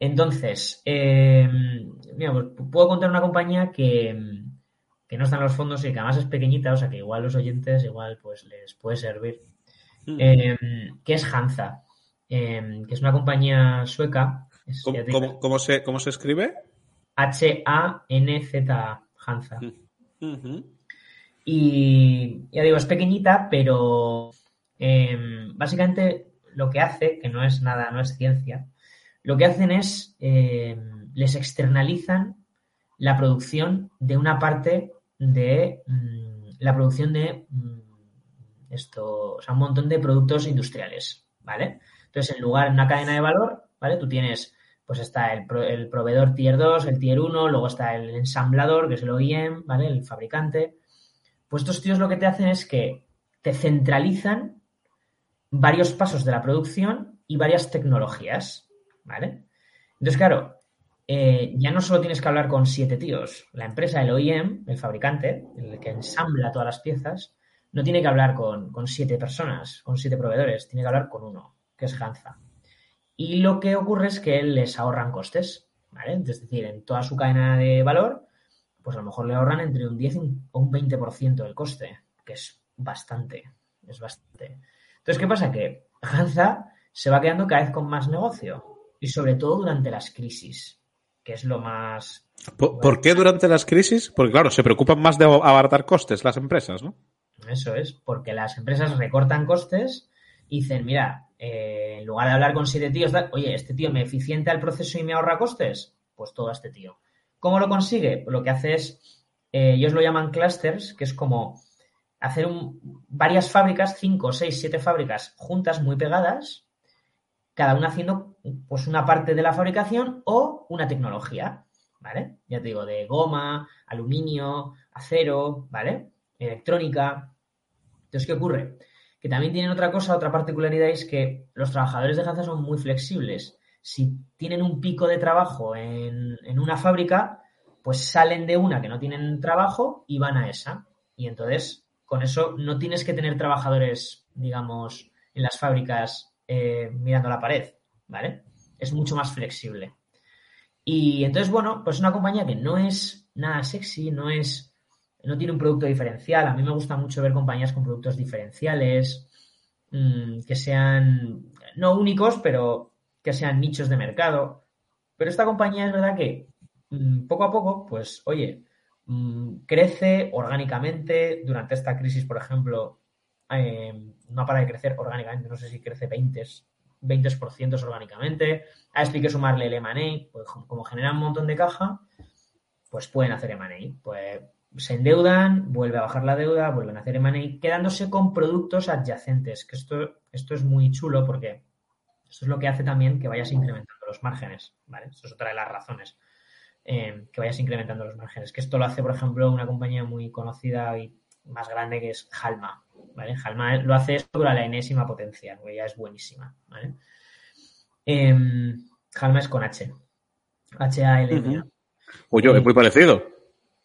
S2: Entonces, eh, puedo contar una compañía que, no está en los fondos y que además es pequeñita, o sea que igual los oyentes igual pues les puede servir, mm. eh, que es Hanza, eh, que es una compañía sueca.
S1: ¿Cómo, se, ¿Cómo se escribe?
S2: H-A-N-Z-A. Hansa. Y ya digo, es pequeñita, pero em, básicamente lo que hace, que no es nada, no es ciencia, lo que hacen es, eh, les externalizan la producción de una parte de mm, la producción de mm, esto, o sea, un montón de productos industriales, ¿vale? Entonces, en lugar de una cadena de valor, ¿vale? Tú tienes, pues está el, el proveedor tier 2, el tier 1, luego está el ensamblador, que es el OEM, ¿vale? El fabricante. Pues estos tíos lo que te hacen es que te centralizan varios pasos de la producción y varias tecnologías, ¿vale? Entonces, claro, eh, ya no solo tienes que hablar con siete tíos. La empresa, el OEM, el fabricante, el que ensambla todas las piezas, no tiene que hablar con, siete personas, con siete proveedores, tiene que hablar con uno, que es Hanza. Y lo que ocurre es que les ahorran costes, ¿vale? Es decir, en toda su cadena de valor, pues a lo mejor le ahorran entre un 10 o un 20% del coste, que es bastante, es bastante. Entonces, ¿qué pasa? Que Hanza se va quedando cada vez con más negocio y sobre todo durante las crisis que es lo más...
S1: ¿Por, qué durante las crisis? Porque claro, se preocupan más de abaratar costes las empresas, ¿no?
S2: Eso es, porque las empresas recortan costes y dicen, mira, eh, en lugar de hablar con siete tíos, oye, este tío me eficienta el proceso y me ahorra costes, pues todo este tío. ¿Cómo lo consigue? Pues lo que hace es, eh, ellos lo llaman clusters, que es como hacer varias fábricas, cinco, seis, siete fábricas juntas, muy pegadas, cada una haciendo pues una parte de la fabricación o una tecnología, ¿vale? Ya te digo, de goma, aluminio, acero, ¿vale? Electrónica. Entonces, ¿qué ocurre? Que también tienen otra cosa, otra particularidad es que los trabajadores de Hanza son muy flexibles. Si tienen un pico de trabajo en, en una fábrica, pues salen de una que no tienen trabajo y van a esa. Y entonces, con eso no tienes que tener trabajadores, digamos, en las fábricas eh, mirando la pared, ¿vale? Es mucho más flexible. Y entonces, bueno, pues es una compañía que no es nada sexy, no es, no tiene un producto diferencial. A mí me gusta mucho ver compañías con productos diferenciales, mm, que sean no únicos, pero que sean nichos de mercado. Pero esta compañía es verdad que mm, poco a poco, pues, oye, mm, crece orgánicamente. Durante esta crisis, por ejemplo, eh, no para de crecer orgánicamente, no sé si crece 20, 20% orgánicamente. A esto hay que sumarle el M&A, pues como generan un montón de caja, pues pueden hacer M&A. Pues se endeudan, vuelve a bajar la deuda, vuelven a hacer M&A, quedándose con productos adyacentes, que esto, esto es muy chulo porque esto es lo que hace también que vayas incrementando los márgenes, ¿vale? Esto es otra de las razones. Eh, que vayas incrementando los márgenes. Que esto lo hace, por ejemplo, una compañía muy conocida y más grande que es Halma, ¿vale? Halma lo hace esto a la enésima potencia, que ya es buenísima, ¿vale? Em, Halma es con H. H-A-L-M-A.
S1: Es muy parecido.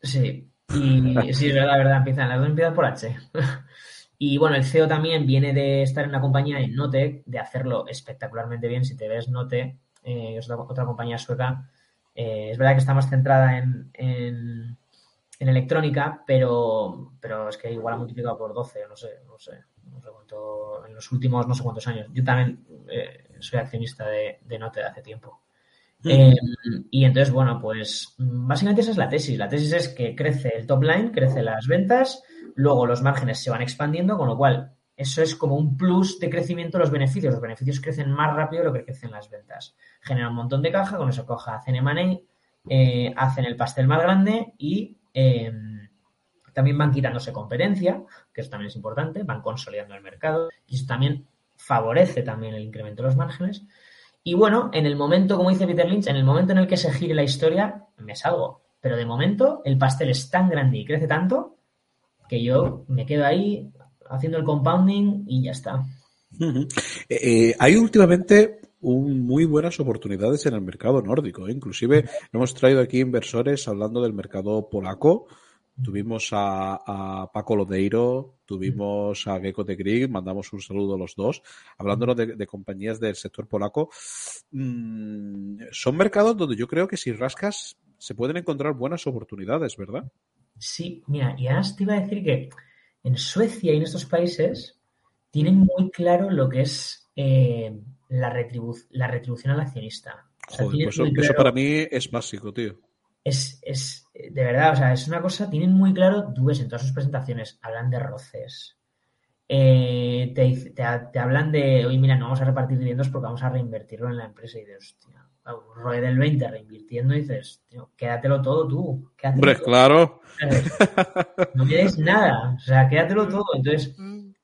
S2: Sí, y sí, es verdad, verdad, empiezan, las dos empiezan por H. (laughs) y bueno, el CEO también viene de estar en una compañía en Note, de hacerlo espectacularmente bien. Si te ves Note, eh, es otra, compañía sueca, eh, es verdad que está más centrada en en electrónica, pero, pero es que igual ha multiplicado por 12, no sé, no sé, no sé cuánto, en los últimos no sé cuántos años. Yo también eh, soy accionista de, de Note de hace tiempo. Eh, y entonces, bueno, pues básicamente esa es la tesis. La tesis es que crece el top line, crece las ventas, luego los márgenes se van expandiendo, con lo cual eso es como un plus de crecimiento de los beneficios. Los beneficios crecen más rápido de lo que crecen las ventas. Generan un montón de caja, con eso coja, hacen M&A, eh, hacen el pastel más grande y Em, también van quitándose competencia, que eso también es importante, van consolidando el mercado y eso también favorece también el incremento de los márgenes. Y bueno, en el momento, como dice Peter Lynch, en el momento en el que se gire la historia, me salgo. Pero de momento el pastel es tan grande y crece tanto que yo me quedo ahí haciendo el compounding y ya está.
S1: Eh, eh, hay últimamente un, muy buenas oportunidades en el mercado nórdico. ¿eh? Inclusive hemos traído aquí inversores hablando del mercado polaco. Tuvimos a, Paco Lodeiro, tuvimos a Gecko de Grieg, mandamos un saludo a los dos, hablándonos de, compañías del sector polaco. Mm, son mercados donde yo creo que si rascas se pueden encontrar buenas oportunidades, ¿verdad?
S2: Sí, mira, y además te iba a decir que en Suecia y en estos países tienen muy claro lo que es eh, la, la retribución al accionista.
S1: Pues eso, para mí es básico, tío.
S2: Es, es, de verdad, o sea, es una cosa, tienen muy claro, tú ves en todas sus presentaciones, hablan de roces, eh, te, te, hablan de, oye, mira, no vamos a repartir dividendos porque vamos a reinvertirlo en la empresa. Y dices, hostia, ROE del 20 reinvirtiendo y dices, tío, quédatelo todo tú.
S1: Hombre, claro.
S2: No quieres nada, o sea, quédatelo todo. Entonces,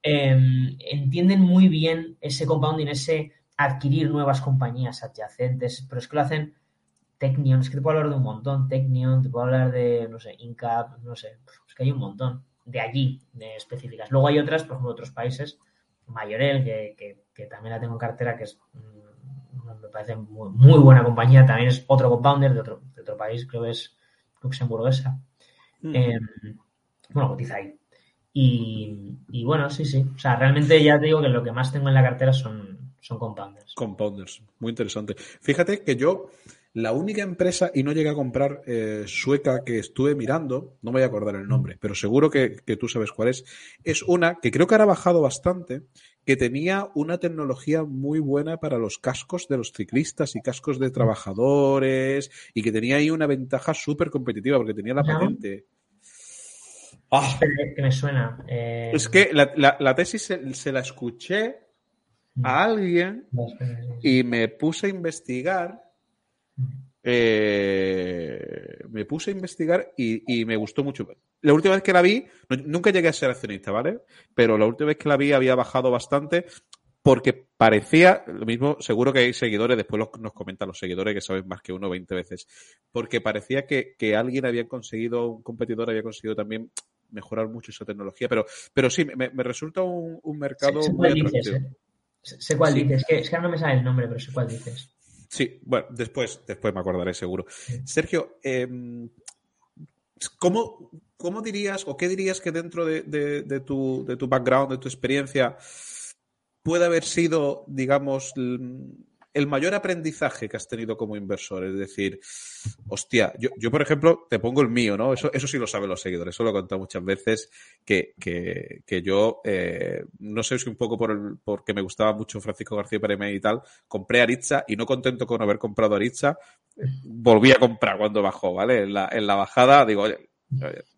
S2: em, entienden muy bien ese compounding, ese adquirir nuevas compañías adyacentes, pero es que lo hacen Technion, es que te puedo hablar de un montón, Technion, te puedo hablar de, no sé, Incap, no sé, es que hay un montón de allí, de específicas. Luego hay otras, por ejemplo, otros países, Mayorel, que, que, también la tengo en cartera, que es, mm, me parece muy, buena compañía, también es otro compounder de otro, de otro país, creo que es luxemburguesa. Mm. Em, bueno, cotiza ahí. Y, y, bueno, sí, sí. O sea, realmente ya te digo que lo que más tengo en la cartera son, son compounders.
S1: Compounders, muy interesante. Fíjate que yo la única empresa, y no llegué a comprar eh, sueca que estuve mirando, no me voy a acordar el nombre, pero seguro que, tú sabes cuál es, es una que creo que ahora ha bajado bastante, que tenía una tecnología muy buena para los cascos de los ciclistas y cascos de trabajadores, y que tenía ahí una ventaja súper competitiva, porque tenía la patente.
S2: Ah. que me suena. Eh,
S1: es que la, tesis se, la escuché a mm. alguien y me puse a investigar eh, me puse a investigar y, me gustó mucho. La última vez que la vi, nunca llegué a ser accionista, ¿vale? Pero la última vez que la vi había bajado bastante porque parecía, lo mismo, seguro que hay seguidores, después nos comentan los seguidores que saben más que uno 20 veces, porque parecía que, alguien había conseguido, un competidor había conseguido también mejorar mucho esa tecnología, pero, pero sí, me, resulta un, mercado muy
S2: atractivo. ¿eh? Sé cuál dices, es que, es que no me sale el nombre, pero sé cuál dices.
S1: Sí, bueno, después, después me acordaré seguro. Sergio, em, ¿cómo, dirías o qué dirías que dentro de, de, tu, de tu background, de tu experiencia, puede haber sido, digamos, el mayor aprendizaje que has tenido como inversor? Es decir, hostia, yo, yo por ejemplo, te pongo el mío, ¿no? Eso, eso sí lo saben los seguidores, eso lo he contado muchas veces, que, que, que yo, eh, no sé si un poco por el, porque me gustaba mucho Francisco García Pérez y tal, compré Aritza y no contento con haber comprado Aritza, volví a comprar cuando bajó, ¿vale? En la, en la bajada digo, oye,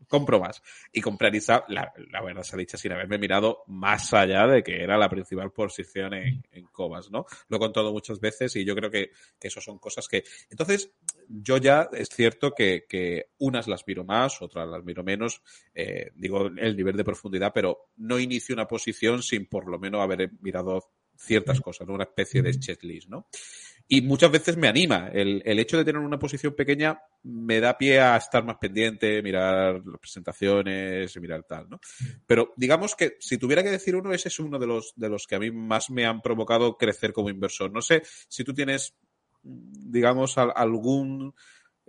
S1: compro más. Y comprar ISA, la, la, verdad se ha dicho sin haberme mirado más allá de que era la principal posición en, en Cobas, ¿no? Lo he contado muchas veces y yo creo que, que eso son cosas que... Entonces, yo ya es cierto que, que unas las miro más, otras las miro menos, eh, digo el nivel de profundidad, pero no inicio una posición sin por lo menos haber mirado ciertas cosas, ¿no? una especie de checklist, ¿no? Y muchas veces me anima. El, el, hecho de tener una posición pequeña me da pie a estar más pendiente, mirar las presentaciones, mirar tal, ¿no? Pero digamos que si tuviera que decir uno, ese es uno de los, de los que a mí más me han provocado crecer como inversor. No sé si tú tienes, digamos, algún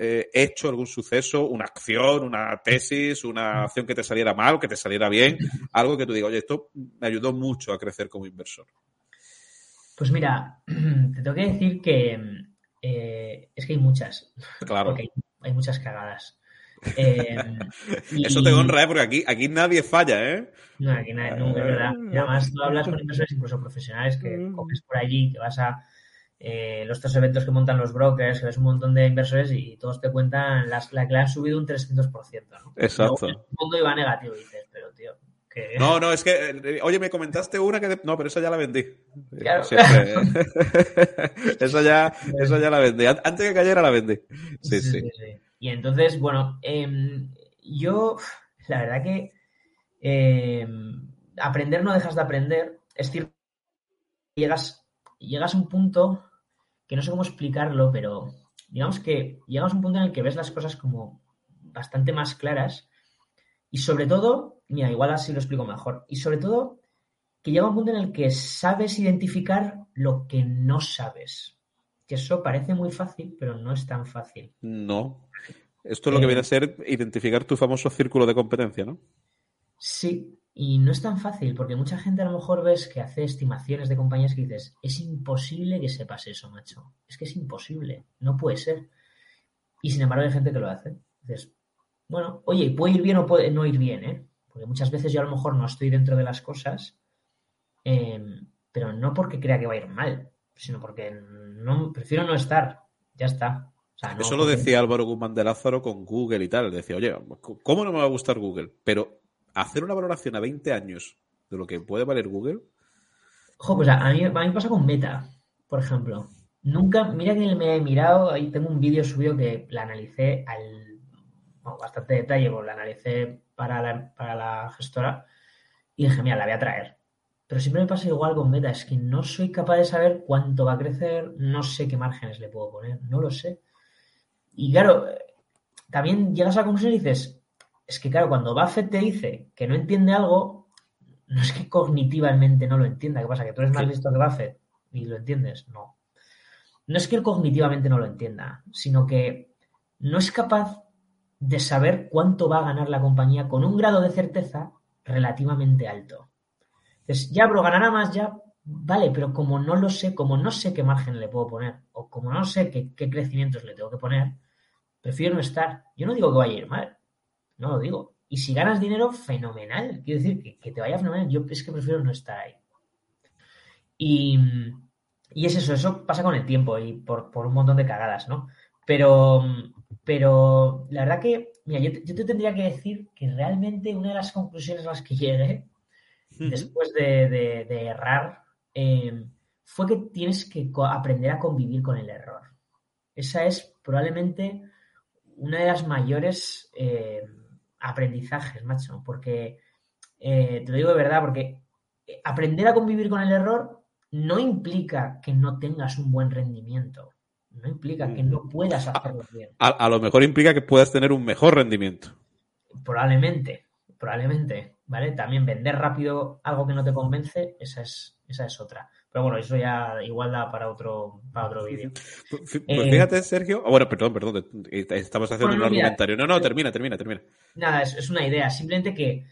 S1: eh, hecho, algún suceso, una acción, una tesis, una acción que te saliera mal, que te saliera bien, algo que tú digas, oye, esto me ayudó mucho a crecer como inversor.
S2: Pues mira, (clears throat) te tengo que decir que eh, es que hay muchas.
S1: Claro.
S2: Porque hay, muchas cagadas. (laughs) Eh,
S1: Eso te honra, ¿eh? Porque aquí, aquí nadie falla, ¿eh?
S2: No, aquí nadie, nunca, es verdad. Y además tú hablas con inversores, incluso profesionales, que mm. coges por allí, que vas a los tres eventos que montan los brokers, que ves un montón de inversores y todos te cuentan las, la que le han subido un 300%, ¿no?
S1: Exacto.
S2: el mundo iba negativo y dices, pero tío,
S1: no, no, es que, eh, oye, me comentaste una que... No, pero esa ya la vendí. (laughs)
S2: Claro. (laughs)
S1: esa, ya, esa ya la vendí. Antes que cayera la vendí. Sí, sí.
S2: Y entonces, bueno, em, yo, la verdad que em, aprender no dejas de aprender. Es cierto, llegas, llegas a un punto que no sé cómo explicarlo, pero digamos que llegas a un punto en el que ves las cosas como bastante más claras y sobre todo Mira, igual así lo explico mejor. Y sobre todo, que llega un punto en el que sabes identificar lo que no sabes. Que eso parece muy fácil, pero no es tan fácil.
S1: No. Esto es lo que viene a eh, ser identificar tu famoso círculo de competencia, ¿no?
S2: Sí, y no es tan fácil, porque mucha gente a lo mejor ves que hace estimaciones de compañías que dices, es imposible que sepas eso, macho. Es que es imposible, no puede ser. Y sin embargo hay gente que lo hace. Dices, bueno, oye, puede ir bien o puede no ir bien, ¿eh? Porque muchas veces yo a lo mejor no estoy dentro de las cosas, em, pero no porque crea que va a ir mal, sino porque no, prefiero no estar. Ya está.
S1: Eso lo decía Álvaro Guzmán de Lázaro con Google y tal. Decía, oye, ¿cómo no me va a gustar Google? Pero hacer una valoración a 20 años de lo que puede valer Google.
S2: Ojo, pues a mí, a mí pasa con Meta, por ejemplo. Nunca, mira que me he mirado, ahí tengo un vídeo subido que la analicé al bastante detalle, pues la analicé para la, para la gestora y dije, mira, la voy a traer. Pero siempre me pasa igual con Meta, es que no soy capaz de saber cuánto va a crecer, no sé qué márgenes le puedo poner, no lo sé. Y claro, también llegas a la conclusión y dices, es que claro, cuando Buffett te dice que no entiende algo, no es que cognitivamente no lo entienda. ¿Qué pasa? ¿Que tú eres más listo que Buffett y lo entiendes? No. No es que él cognitivamente no lo entienda, sino que no es capaz de saber cuánto va a ganar la compañía con un grado de certeza relativamente alto. Entonces, ya, bro, ganará más, ya, vale, pero como no lo sé, como no sé qué margen le puedo poner, o como no sé qué, crecimientos le tengo que poner, prefiero no estar. Yo no digo que vaya a ir mal, no lo digo. Y si ganas dinero, fenomenal. Quiero decir, que, te vaya fenomenal. Yo es que prefiero no estar ahí. Y, es eso, eso pasa con el tiempo y por, un montón de cagadas, ¿no? Pero, pero la verdad que, mira, yo te, tendría que decir que realmente una de las conclusiones a las que llegué después de, errar eh, fue que tienes que aprender a convivir con el error. Esa es probablemente una de las mayores eh, aprendizajes, macho, porque eh, te lo digo de verdad, porque aprender a convivir con el error no implica que no tengas un buen rendimiento, no implica que no puedas hacerlo bien.
S1: A, lo mejor implica que puedas tener un mejor rendimiento.
S2: Probablemente, probablemente, ¿vale? También vender rápido algo que no te convence, esa es, esa es otra. Pero bueno, eso ya igual da para otro, para otro vídeo.
S1: Pues, pues eh, fíjate, Sergio. Ah, bueno, perdón, perdón. Estamos haciendo un argumentario. No, no, termina, termina, termina.
S2: Nada, es, una idea. Simplemente que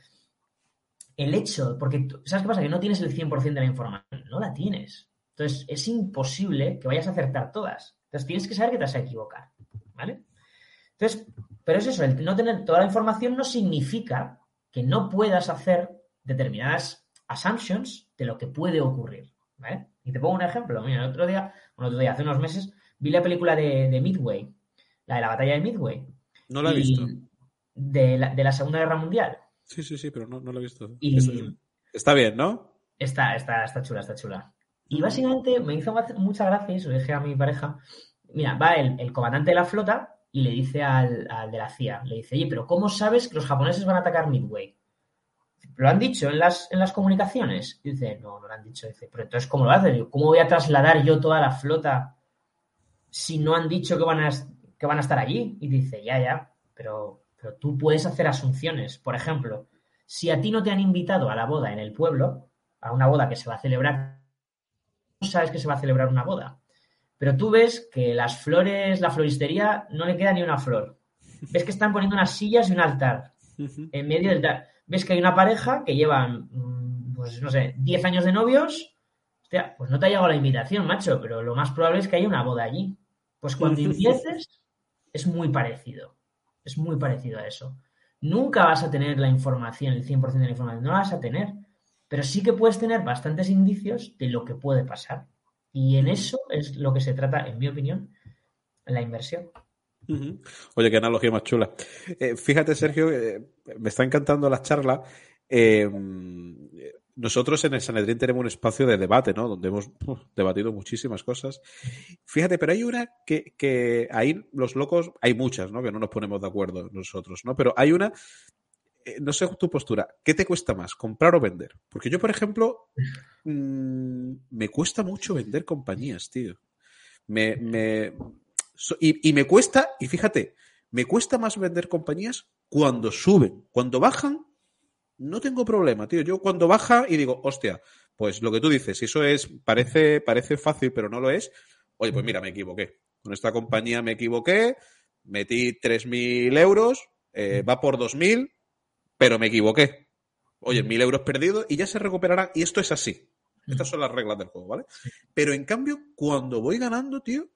S2: el hecho, porque ¿sabes qué pasa? Que no tienes el 100% de la información. No la tienes. Entonces, es imposible que vayas a acertar todas. Entonces, tienes que saber que te vas a equivocar. ¿Vale? Entonces, pero es eso, el no tener toda la información no significa que no puedas hacer determinadas assumptions de lo que puede ocurrir. Y te pongo un ejemplo. Mira, el otro día, bueno, otro día, hace unos meses, vi la película de, Midway, la de la batalla de Midway.
S1: No la he visto.
S2: De la, de la, Segunda Guerra Mundial.
S1: Sí, sí, sí, pero no, no la he visto. está, bien, ¿no?
S2: Está, está, está chula, está chula. Y básicamente me hizo mucha gracia, y lo dije a mi pareja. Mira, va el, el comandante de la flota y le dice al, al, de la CIA, le dice, oye, pero ¿cómo sabes que los japoneses van a atacar Midway? ¿Lo han dicho en las, en las comunicaciones? dice, no, no lo han dicho. Dice, pero entonces, ¿cómo lo hacen? ¿Cómo voy a trasladar yo toda la flota si no han dicho que van a, que van a estar allí? Y dice, ya, ya, pero, pero tú puedes hacer asunciones. Por ejemplo, si a ti no te han invitado a la boda en el pueblo, a una boda que se va a celebrar, sabes que se va a celebrar una boda. Pero tú ves que las flores, la floristería, no le queda ni una flor. Ves que están poniendo unas sillas y un altar en medio del ves que hay una pareja que llevan, mm, pues no sé, 10 años de novios, hostia, pues no te ha llegado la invitación, macho, pero lo más probable es que haya una boda allí. Pues cuando (laughs) empieces, es muy parecido. Es muy parecido a eso. Nunca vas a tener la información, el 100% de la información, no la vas a tener, pero sí que puedes tener bastantes indicios de lo que puede pasar. Y en eso es lo que se trata, en mi opinión, la inversión.
S1: Oye, qué analogía más chula. Eh, fíjate, Sergio, eh, me está encantando la charla. Eh, nosotros en el Sanedrín tenemos un espacio de debate, ¿no? Donde hemos debatido muchísimas cosas. Fíjate, pero hay una que, que ahí los locos, hay muchas, ¿no? Que no nos ponemos de acuerdo nosotros, ¿no? Pero hay una, no sé tu postura, ¿qué te cuesta más, comprar o vender? Porque yo, por ejemplo, mm, me cuesta mucho vender compañías, tío. Me, me, y, me cuesta, y fíjate, me cuesta más vender compañías cuando suben. Cuando bajan, no tengo problema, tío. Yo cuando baja y digo, hostia, pues lo que tú dices, eso es, parece, parece fácil, pero no lo es. Oye, pues mira, me equivoqué. Con esta compañía me equivoqué, metí 3.000 euros, eh, va por 2.000, pero me equivoqué. Oye, 1.000 euros perdidos y ya se recuperarán. Y esto es así. Estas son las reglas del juego, ¿vale? Pero en cambio, cuando voy ganando, tío,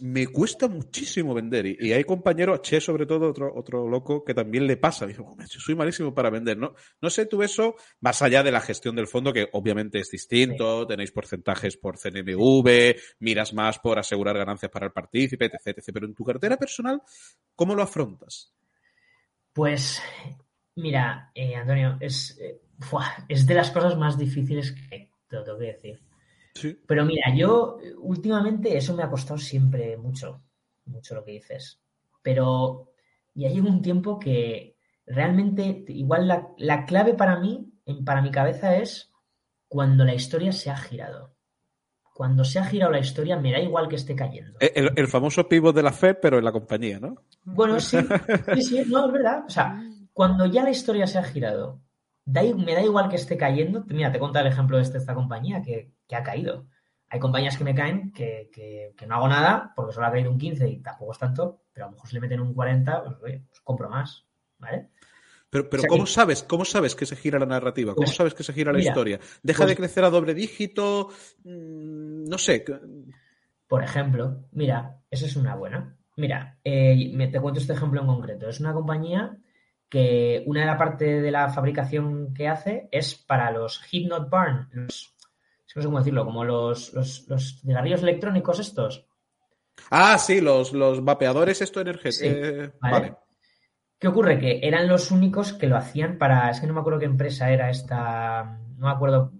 S1: me cuesta muchísimo vender. Y, hay compañeros, Che sobre todo, otro, otro loco, que también le pasa. Digo, soy malísimo para vender. No, no sé tú eso, más allá de la gestión del fondo, que obviamente es distinto, tenéis porcentajes por CNMV, miras más por asegurar ganancias para el partícipe, etc, etc. Pero en tu cartera personal, ¿cómo lo afrontas?
S2: Pues Mira, eh, Antonio, es, eh, es de las cosas más difíciles que te lo tengo que decir. Sí. Pero mira, yo últimamente eso me ha costado siempre mucho, mucho lo que dices. Pero ya llevo un tiempo que realmente, igual la, la clave para mí, para mi cabeza es cuando la historia se ha girado. Cuando se ha girado la historia, me da igual que esté cayendo.
S1: El, famoso pivot de la fe, pero en la compañía, ¿no?
S2: Bueno, sí, sí, sí, no, es verdad. O sea, cuando ya la historia se ha girado, me da igual que esté cayendo. Mira, te cuento el ejemplo de esta, compañía que, ha caído. Hay compañías que me caen que, no hago nada porque solo ha caído un 15 y tampoco es tanto, pero a lo mejor si le meten un 40, pues, pues, compro más, ¿vale?
S1: Pero, pero ¿cómo sabes? ¿Cómo sabes que se gira la narrativa? ¿Cómo pues, sabes que se gira la historia? ¿Deja de crecer a doble dígito? Mm, no sé.
S2: Por ejemplo, mira, esa es una buena. Mira, eh, te cuento este ejemplo en concreto. Es una compañía que una de la parte de la fabricación que hace es para los Heat Not Burn, los, no sé cómo decirlo, como los, los, los cigarrillos electrónicos estos.
S1: Ah, sí, los, los vapeadores esto energético. Eh, vale.
S2: ¿Qué ocurre? Que eran los únicos que lo hacían para. Es que no me acuerdo qué empresa era esta. No me acuerdo.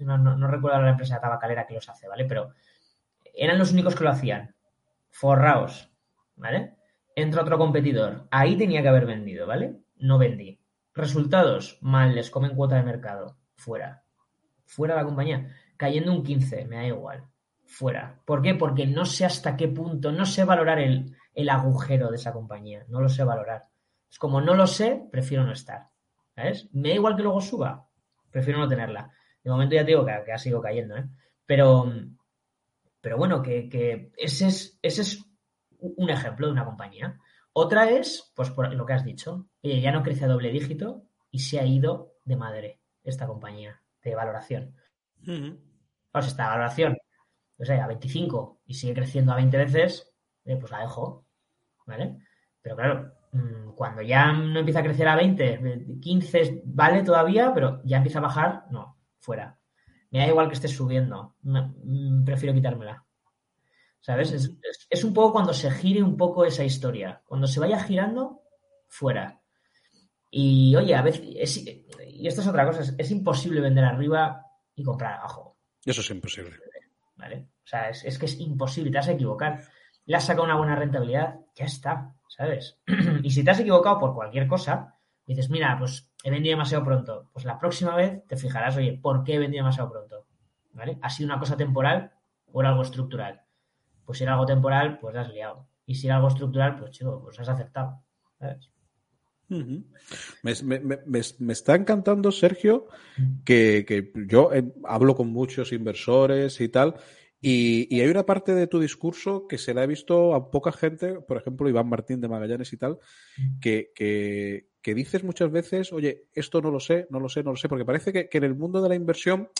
S2: No, no, recuerdo la empresa tabacalera que los hace, ¿vale? Pero eran los únicos que lo hacían. Forraos, ¿vale? Entra otro competidor. Ahí tenía que haber vendido, ¿vale? No vendí. Resultados, mal, les comen cuota de mercado. Fuera. Fuera la compañía. Cayendo un 15, me da igual. Fuera. ¿Por qué? Porque no sé hasta qué punto, no sé valorar el, el agujero de esa compañía. No lo sé valorar. Como no lo sé, prefiero no estar. ¿Sabes? Me da igual que luego suba, prefiero no tenerla. De momento ya te digo que, ha sido cayendo, ¿eh? Pero, pero bueno, que, ese, es, ese es un ejemplo de una compañía. Otra es, pues por lo que has dicho, ya no crece a doble dígito y se ha ido de madre esta compañía de valoración. O sea, esta valoración, o sea, a 25 y sigue creciendo a 20 veces, eh, pues la dejo, ¿vale? Pero claro, cuando ya no empieza a crecer a 20, 15 vale todavía, pero ya empieza a bajar, no, fuera. Me da igual que esté subiendo, mm, prefiero quitármela. ¿Sabes? Es, un poco cuando se gire un poco esa historia. Cuando se vaya girando, fuera. Y oye, a veces, y esto es otra cosa, es, imposible vender arriba y comprar abajo.
S1: Eso es imposible.
S2: ¿Vale? O sea, es, es que es imposible, te vas a equivocar. Le has sacado una buena rentabilidad, ya está. ¿Sabes? (clears throat) y si te has equivocado por cualquier cosa, dices, mira, pues he vendido demasiado pronto, pues la próxima vez te fijarás, oye, ¿por qué he vendido demasiado pronto? ¿Vale? ¿Ha sido una cosa temporal o era algo estructural? Pues si era algo temporal, pues has liado. Y si era algo estructural, pues chico, pues has aceptado.
S1: me, está encantando, Sergio, que, que yo eh, hablo con muchos inversores y tal, y, hay una parte de tu discurso que se le ha visto a poca gente, por ejemplo, Iván Martín de Magallanes y tal, que, que, dices muchas veces, oye, esto no lo sé, no lo sé, no lo sé, porque parece que, en el mundo de la inversión,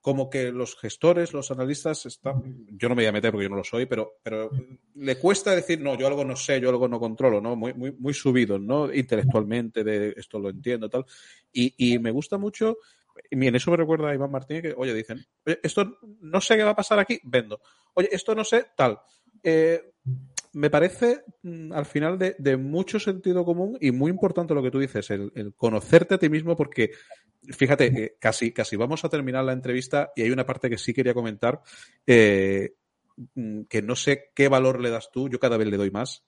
S1: como que los gestores, los analistas están, yo no me voy a meter porque yo no lo soy, pero, pero le cuesta decir, no, yo algo no sé, yo algo no controlo, ¿no? Muy, muy, muy subidos, ¿no? Intelectualmente, de esto lo entiendo, tal. Y, y me gusta mucho en eso me recuerda a Iván Martínez que, oye, dicen, oye, esto no sé qué va a pasar aquí, vendo. Oye, esto no sé, tal. Eh, me parece mm, al final de, mucho sentido común y muy importante lo que tú dices, el, conocerte a ti mismo, porque fíjate, eh, casi, casi vamos a terminar la entrevista y hay una parte que sí quería comentar, eh, mm, que no sé qué valor le das tú, yo cada vez le doy más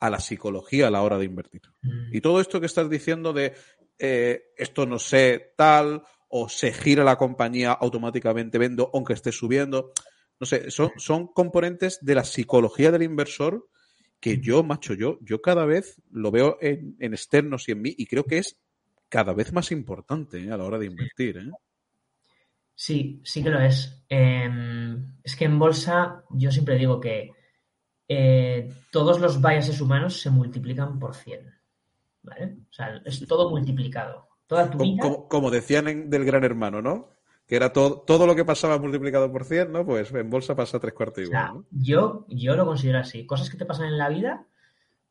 S1: a la psicología a la hora de invertir. Mm. Y todo esto que estás diciendo de esto no sé tal o se gira la compañía automáticamente vendo aunque esté subiendo. No sé, son, son componentes de la psicología del inversor que yo, macho, yo, yo cada vez lo veo en, externos y en mí y creo que es cada vez más importante ¿eh? a la hora de invertir. ¿eh?
S2: Sí, sí que lo es. Em, es que en bolsa yo siempre digo que eh, todos los biases humanos se multiplican por 100. ¿Vale? O sea, es todo multiplicado.
S1: Como, decían en, del Gran Hermano, ¿no? Que era todo, todo lo que pasaba multiplicado por 100, ¿no? Pues en bolsa pasa tres cuartos igual.
S2: yo, yo lo considero así. Cosas que te pasan en la vida,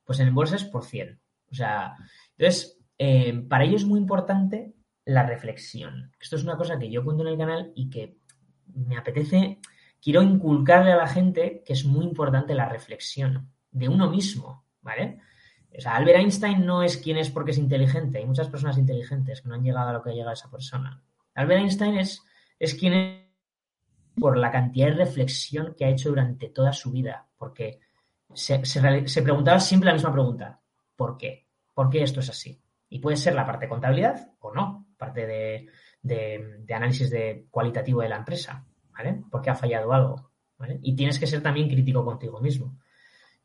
S2: pues en bolsa es por 100. O sea, entonces, eh, para ello es muy importante la reflexión. Esto es una cosa que yo cuento en el canal y que me apetece, quiero inculcarle a la gente que es muy importante la reflexión de uno mismo, ¿vale? O sea, Albert Einstein no es quien es porque es inteligente. Hay muchas personas inteligentes que no han llegado a lo que ha llegado esa persona. Albert Einstein es, es quien es por la cantidad de reflexión que ha hecho durante toda su vida. Porque se, preguntaba siempre la misma pregunta. ¿Por qué? ¿Por qué esto es así? Y puede ser la parte de contabilidad o no, parte de, de, análisis de cualitativo de la empresa, ¿vale? Porque ha fallado algo, ¿vale? Y tienes que ser también crítico contigo mismo.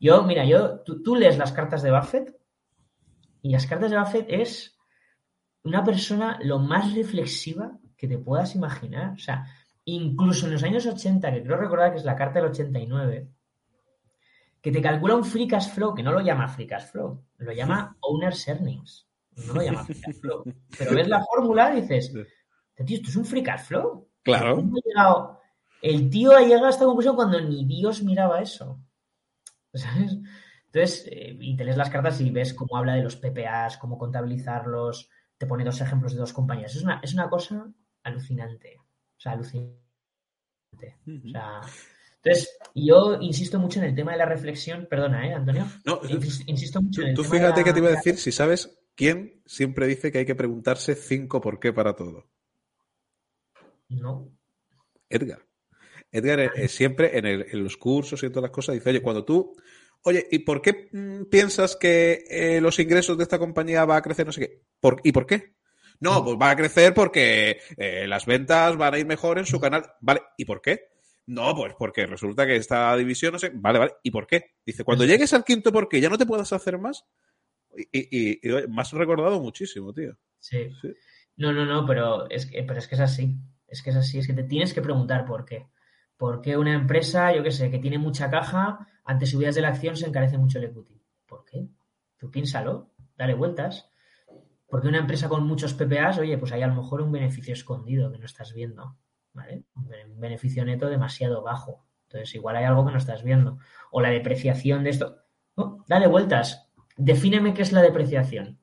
S2: Yo, mira, yo, tú, lees las cartas de Buffett y las cartas de Buffett es una persona lo más reflexiva que te puedas imaginar. O sea, incluso en los años 80, que creo recordar que es la carta del 89, que te calcula un free cash flow, que no lo llama free cash flow, lo llama owner's earnings. No lo llama free cash flow. Pero ves la fórmula y dices, tío, esto es un free cash flow.
S1: Claro.
S2: El tío ha llegado a esta conclusión cuando ni Dios miraba eso. (laughs) ¿Sabes? Entonces, eh, y te lees las cartas y ves cómo habla de los PPAs, cómo contabilizarlos, te pone dos ejemplos de dos compañías. Es una, es una cosa alucinante. O sea, alucinante. O sea, entonces, yo insisto mucho en el tema de la reflexión. Perdona, ¿eh, Antonio?
S1: No, insisto mucho en el tú fíjate que te iba a decir, si sabes quién siempre dice que hay que preguntarse cinco por qué para todo.
S2: No.
S1: Edgar. Edgar eh, eh, siempre en, los cursos y en todas las cosas dice, oye, cuando tú, oye, ¿y por qué mm, piensas que eh, los ingresos de esta compañía va a crecer? No sé qué. ¿Y por qué? No, pues va a crecer porque las ventas van a ir mejor en su canal. Vale, ¿y por qué? No, pues porque resulta que esta división, no sé, vale, vale, ¿y por qué? Dice, cuando llegues al quinto por qué, ya no te puedas hacer más. Y, y, me has recordado muchísimo, tío.
S2: Sí. No, no, no, pero es, que, pero es que es así. Es que es así, es que te tienes que preguntar por qué. ¿Por qué una empresa, yo qué sé, que tiene mucha caja, ante subidas de la acción se encarece mucho el equity? ¿Por qué? Tú piénsalo, dale vueltas. Porque una empresa con muchos PPAs, oye, pues hay a lo mejor un beneficio escondido que no estás viendo, ¿vale? Un beneficio neto demasiado bajo. Entonces, igual hay algo que no estás viendo. O la depreciación de esto. dale vueltas. Defíneme qué es la depreciación.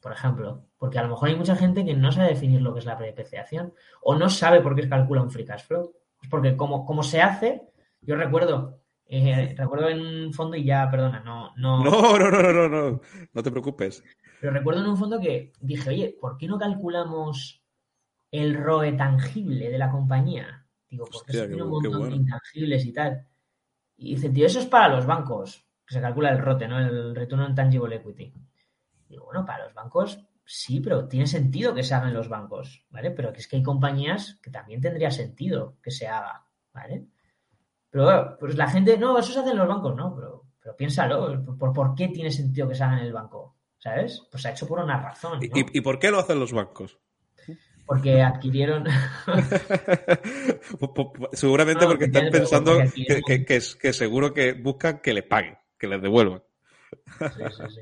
S2: Por ejemplo, porque a lo mejor hay mucha gente que no sabe definir lo que es la depreciación o no sabe por qué calcula un free cash flow porque como, como se hace, yo recuerdo, eh, recuerdo en un fondo y ya, perdona, no, no. (laughs)
S1: No, no, no, no, no, no te preocupes.
S2: Pero recuerdo en un fondo que dije, oye, ¿por qué no calculamos el ROE tangible de la compañía? Digo, porque tiene un montón de intangibles y tal. Y dice, tío, eso es para los bancos, que se calcula el ROTE, ¿no? El Return on Tangible Equity. Digo, bueno, para los bancos sí, pero tiene sentido que se haga en los bancos, ¿vale? Pero que es que hay compañías que también tendría sentido que se haga, ¿vale? Pero bueno, pues la gente, no, eso se hace en los bancos, ¿no? Pero, pero piénsalo, ¿por, ¿por qué tiene sentido que se haga en el banco? ¿Sabes? Pues se ha hecho por una razón. ¿no?
S1: ¿Y, por qué lo hacen los bancos?
S2: Porque adquirieron. (laughs)
S1: Seguramente porque están pensando que, que seguro que buscan que le paguen, que les devuelvan.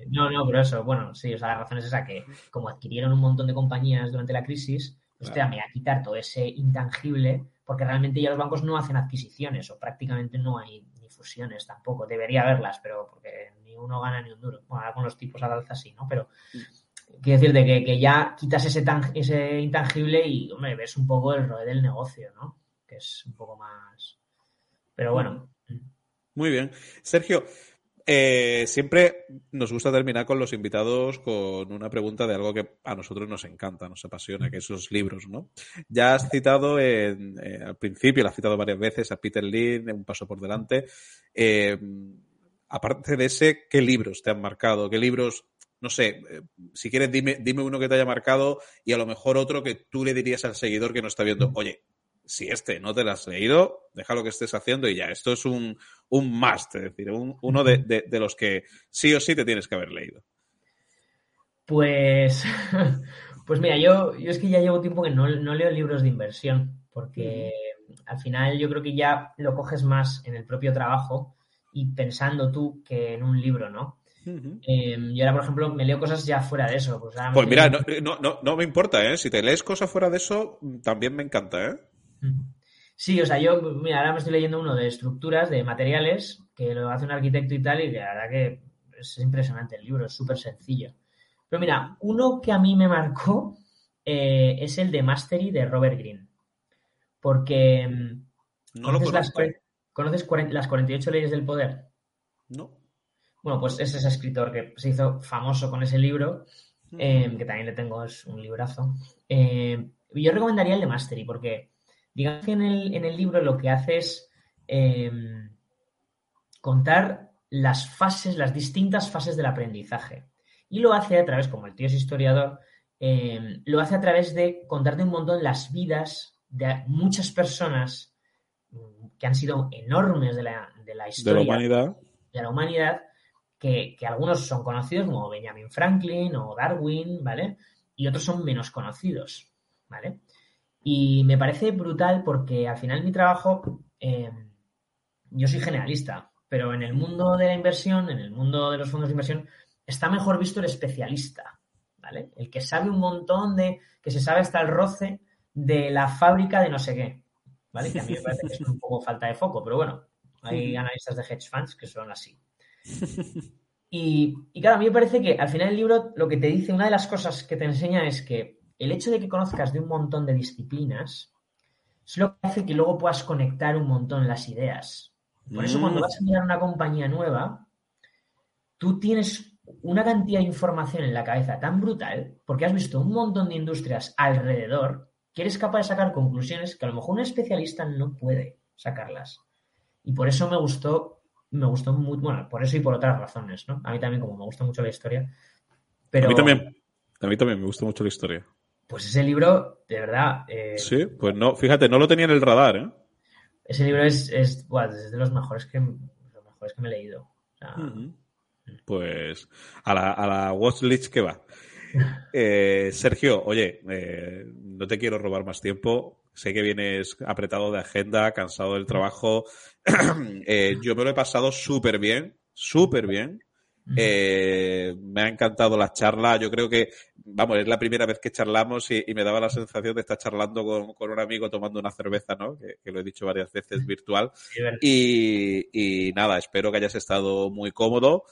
S2: No, no, pero eso, bueno, sí, o sea, la razón es esa que como adquirieron un montón de compañías durante la crisis, pues me va a quitar todo ese intangible, porque realmente ya los bancos no hacen adquisiciones o prácticamente no hay ni fusiones tampoco. Debería haberlas, pero porque ni uno gana ni un duro. Bueno, ahora con los tipos al alza sí, ¿no? Pero quiero decir de que, que, ya quitas ese, ese intangible y, hombre, ves un poco el rol del negocio, ¿no? Que es un poco más... Pero bueno.
S1: Muy bien. Sergio, eh, siempre nos gusta terminar con los invitados con una pregunta de algo que a nosotros nos encanta, nos apasiona, que es los libros, ¿no? Ya has citado en, eh, al principio, lo has citado varias veces a Peter Lynn, Un paso por delante. Eh, aparte de ese, ¿qué libros te han marcado? ¿Qué libros, no sé, si quieres dime, dime uno que te haya marcado y a lo mejor otro que tú le dirías al seguidor que no está viendo, oye, si este no te lo has leído, deja lo que estés haciendo y ya. Esto es un, un must, es decir, uno de, los que sí o sí te tienes que haber leído.
S2: Pues, (laughs) pues mira, yo, yo es que ya llevo tiempo que no, leo libros de inversión, porque al final yo creo que ya lo coges más en el propio trabajo y pensando tú que en un libro, ¿no? Em, yo ahora, por ejemplo, me leo cosas ya fuera de eso.
S1: Pues, pues mira, no, no, no, me importa, ¿eh? Si te lees cosas fuera de eso, también me encanta, ¿eh?
S2: Sí, o sea, yo, mira, ahora me estoy leyendo uno de estructuras, de materiales, que lo hace un arquitecto y tal, y la verdad que es impresionante el libro, es súper sencillo. Pero mira, uno que a mí me marcó eh, es el de Mastery de Robert Greene. Porque.
S1: No ¿conoces,
S2: las, ¿Conoces las 48 leyes del poder?
S1: No.
S2: Bueno, pues es ese escritor que se hizo famoso con ese libro, eh, que también le tengo, es un librazo. Eh, yo recomendaría el de Mastery, porque digamos que en el, en el libro lo que hace es eh, contar las fases, las distintas fases del aprendizaje. Y lo hace a través, como el tío es historiador, lo hace a través de contarte un montón las vidas de muchas personas que han sido enormes de la, de la historia.
S1: De la humanidad.
S2: De la humanidad que, algunos son conocidos como Benjamin Franklin o Darwin, ¿vale? Y otros son menos conocidos, ¿vale? Y me parece brutal porque al final mi trabajo, em, yo soy generalista, pero en el mundo de la inversión, en el mundo de los fondos de inversión, está mejor visto el especialista, ¿vale? El que sabe un montón de, que se sabe hasta el roce de la fábrica de no sé qué, ¿vale? Que a mí me parece que es un poco falta de foco, pero bueno, hay analistas de hedge funds que son así. Y, claro, a mí me parece que al final el libro lo que te dice, una de las cosas que te enseña es que el hecho de que conozcas de un montón de disciplinas es lo que hace que luego puedas conectar un montón las ideas. Por eso cuando mm. vas a mirar una compañía nueva, tú tienes una cantidad de información en la cabeza tan brutal, porque has visto un montón de industrias alrededor, que eres capaz de sacar conclusiones que a lo mejor un especialista no puede sacarlas. Y por eso me gustó me gustó mucho, bueno, por eso y por otras razones, ¿no? A mí también, como me gusta mucho la historia. Pero,
S1: a mí también, a mí también me gusta mucho la historia.
S2: Pues ese libro, de verdad. Eh,
S1: sí, pues no, fíjate, no lo tenía en el radar, ¿eh?
S2: Ese libro es, es, de los mejores que, los mejores que me he leído.
S1: Pues a la, a la watchlist que va. (laughs) Eh, Sergio, oye, eh, no te quiero robar más tiempo. Sé que vienes apretado de agenda, cansado del trabajo. (clears throat) Eh, yo me lo he pasado súper bien, súper bien. Eh, me ha encantado la charla. Yo creo que, vamos, es la primera vez que charlamos y, me daba la sensación de estar charlando con, un amigo tomando una cerveza, ¿no? Que, lo he dicho varias veces virtual. y, y, nada, espero que hayas estado muy cómodo.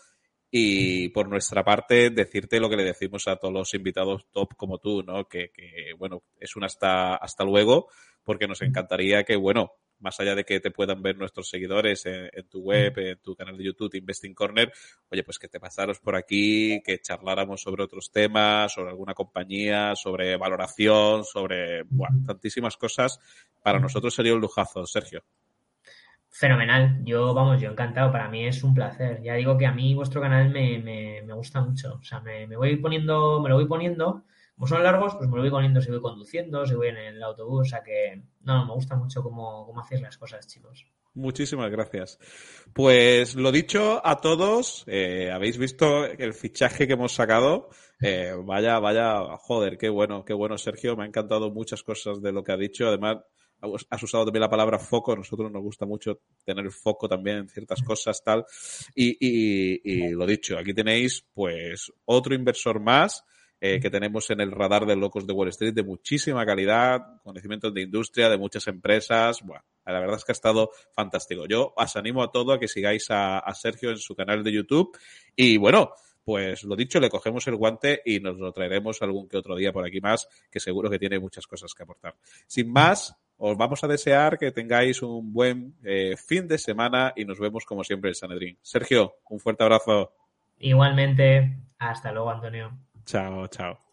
S1: Y por nuestra parte, decirte lo que le decimos a todos los invitados top como tú, ¿no? Que, que bueno, es un hasta, hasta luego, porque nos encantaría que, bueno, más allá de que te puedan ver nuestros seguidores en, tu web, en tu canal de YouTube, Investing Corner, oye, pues que te pasaros por aquí, que charláramos sobre otros temas, sobre alguna compañía, sobre valoración, sobre bueno, tantísimas cosas. Para nosotros sería un lujazo, Sergio.
S2: Fenomenal, yo vamos, yo encantado, para mí es un placer. Ya digo que a mí vuestro canal me, me, me gusta mucho, o sea, me, me, voy poniendo, me lo voy poniendo, como son largos, pues me lo voy poniendo si voy conduciendo, si voy en el autobús, o sea que no, me gusta mucho cómo, cómo hacéis las cosas, chicos.
S1: Muchísimas gracias. Pues lo dicho a todos, eh, habéis visto el fichaje que hemos sacado. Eh, vaya, vaya, joder, qué bueno, qué bueno, Sergio. Me ha encantado muchas cosas de lo que ha dicho. Además, has usado también la palabra foco, nosotros nos gusta mucho tener foco también en ciertas cosas, tal. Y lo dicho, aquí tenéis pues otro inversor más eh, que tenemos en el radar de locos de Wall Street de muchísima calidad, conocimientos de industria, de muchas empresas. Bueno, la verdad es que ha estado fantástico. Yo os animo a todo a que sigáis a, a Sergio en su canal de YouTube y bueno, pues lo dicho, le cogemos el guante y nos lo traeremos algún que otro día por aquí más, que seguro que tiene muchas cosas que aportar. Sin más, os vamos a desear que tengáis un buen eh, fin de semana y nos vemos como siempre en Sanedrín. Sergio, un fuerte abrazo.
S2: Igualmente, hasta luego, Antonio.
S1: Chao, chao.